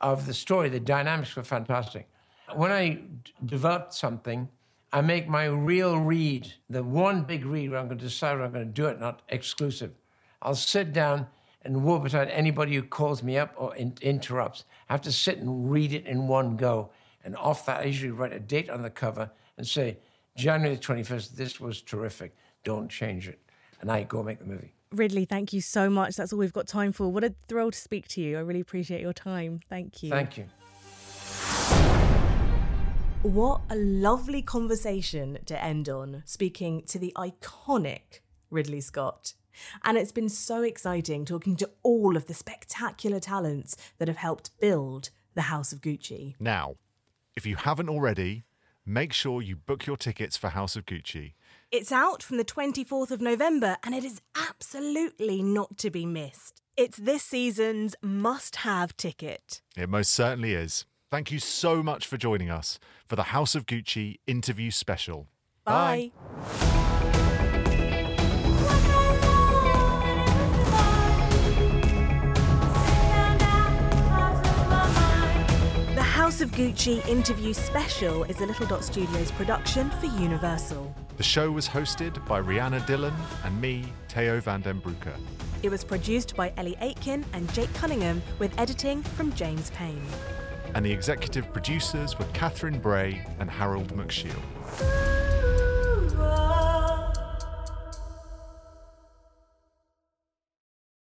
Speaker 6: of the story, the dynamics were fantastic. When I d- developed something, I make my real read, the one big read where I'm going to decide whether I'm going to do it, not exclusive. I'll sit down and whoop it at anybody who calls me up or in- interrupts. I have to sit and read it in one go. And off that, I usually write a date on the cover and say, January the 21st, this was terrific. Don't change it. And I go make the movie.
Speaker 1: Ridley, thank you so much. That's all we've got time for. What a thrill to speak to you. I really appreciate your time. Thank you.
Speaker 6: Thank you.
Speaker 1: What a lovely conversation to end on, speaking to the iconic Ridley Scott. And it's been so exciting talking to all of the spectacular talents that have helped build the House of Gucci.
Speaker 2: Now, if you haven't already, make sure you book your tickets for House of Gucci.
Speaker 1: It's out from the 24th of November and it is absolutely not to be missed. It's this season's must have ticket.
Speaker 2: It most certainly is. Thank you so much for joining us for the House of Gucci interview special.
Speaker 1: Bye. The House of Gucci interview special is a Little Dot Studios production for Universal.
Speaker 2: The show was hosted by Rhianna Dillon and me, Teo van den Broeke.
Speaker 1: It was produced by Ellie Aitken and Jake Cunningham with editing from James Payne.
Speaker 2: And the executive producers were Catherine Bray and Harold McShiel.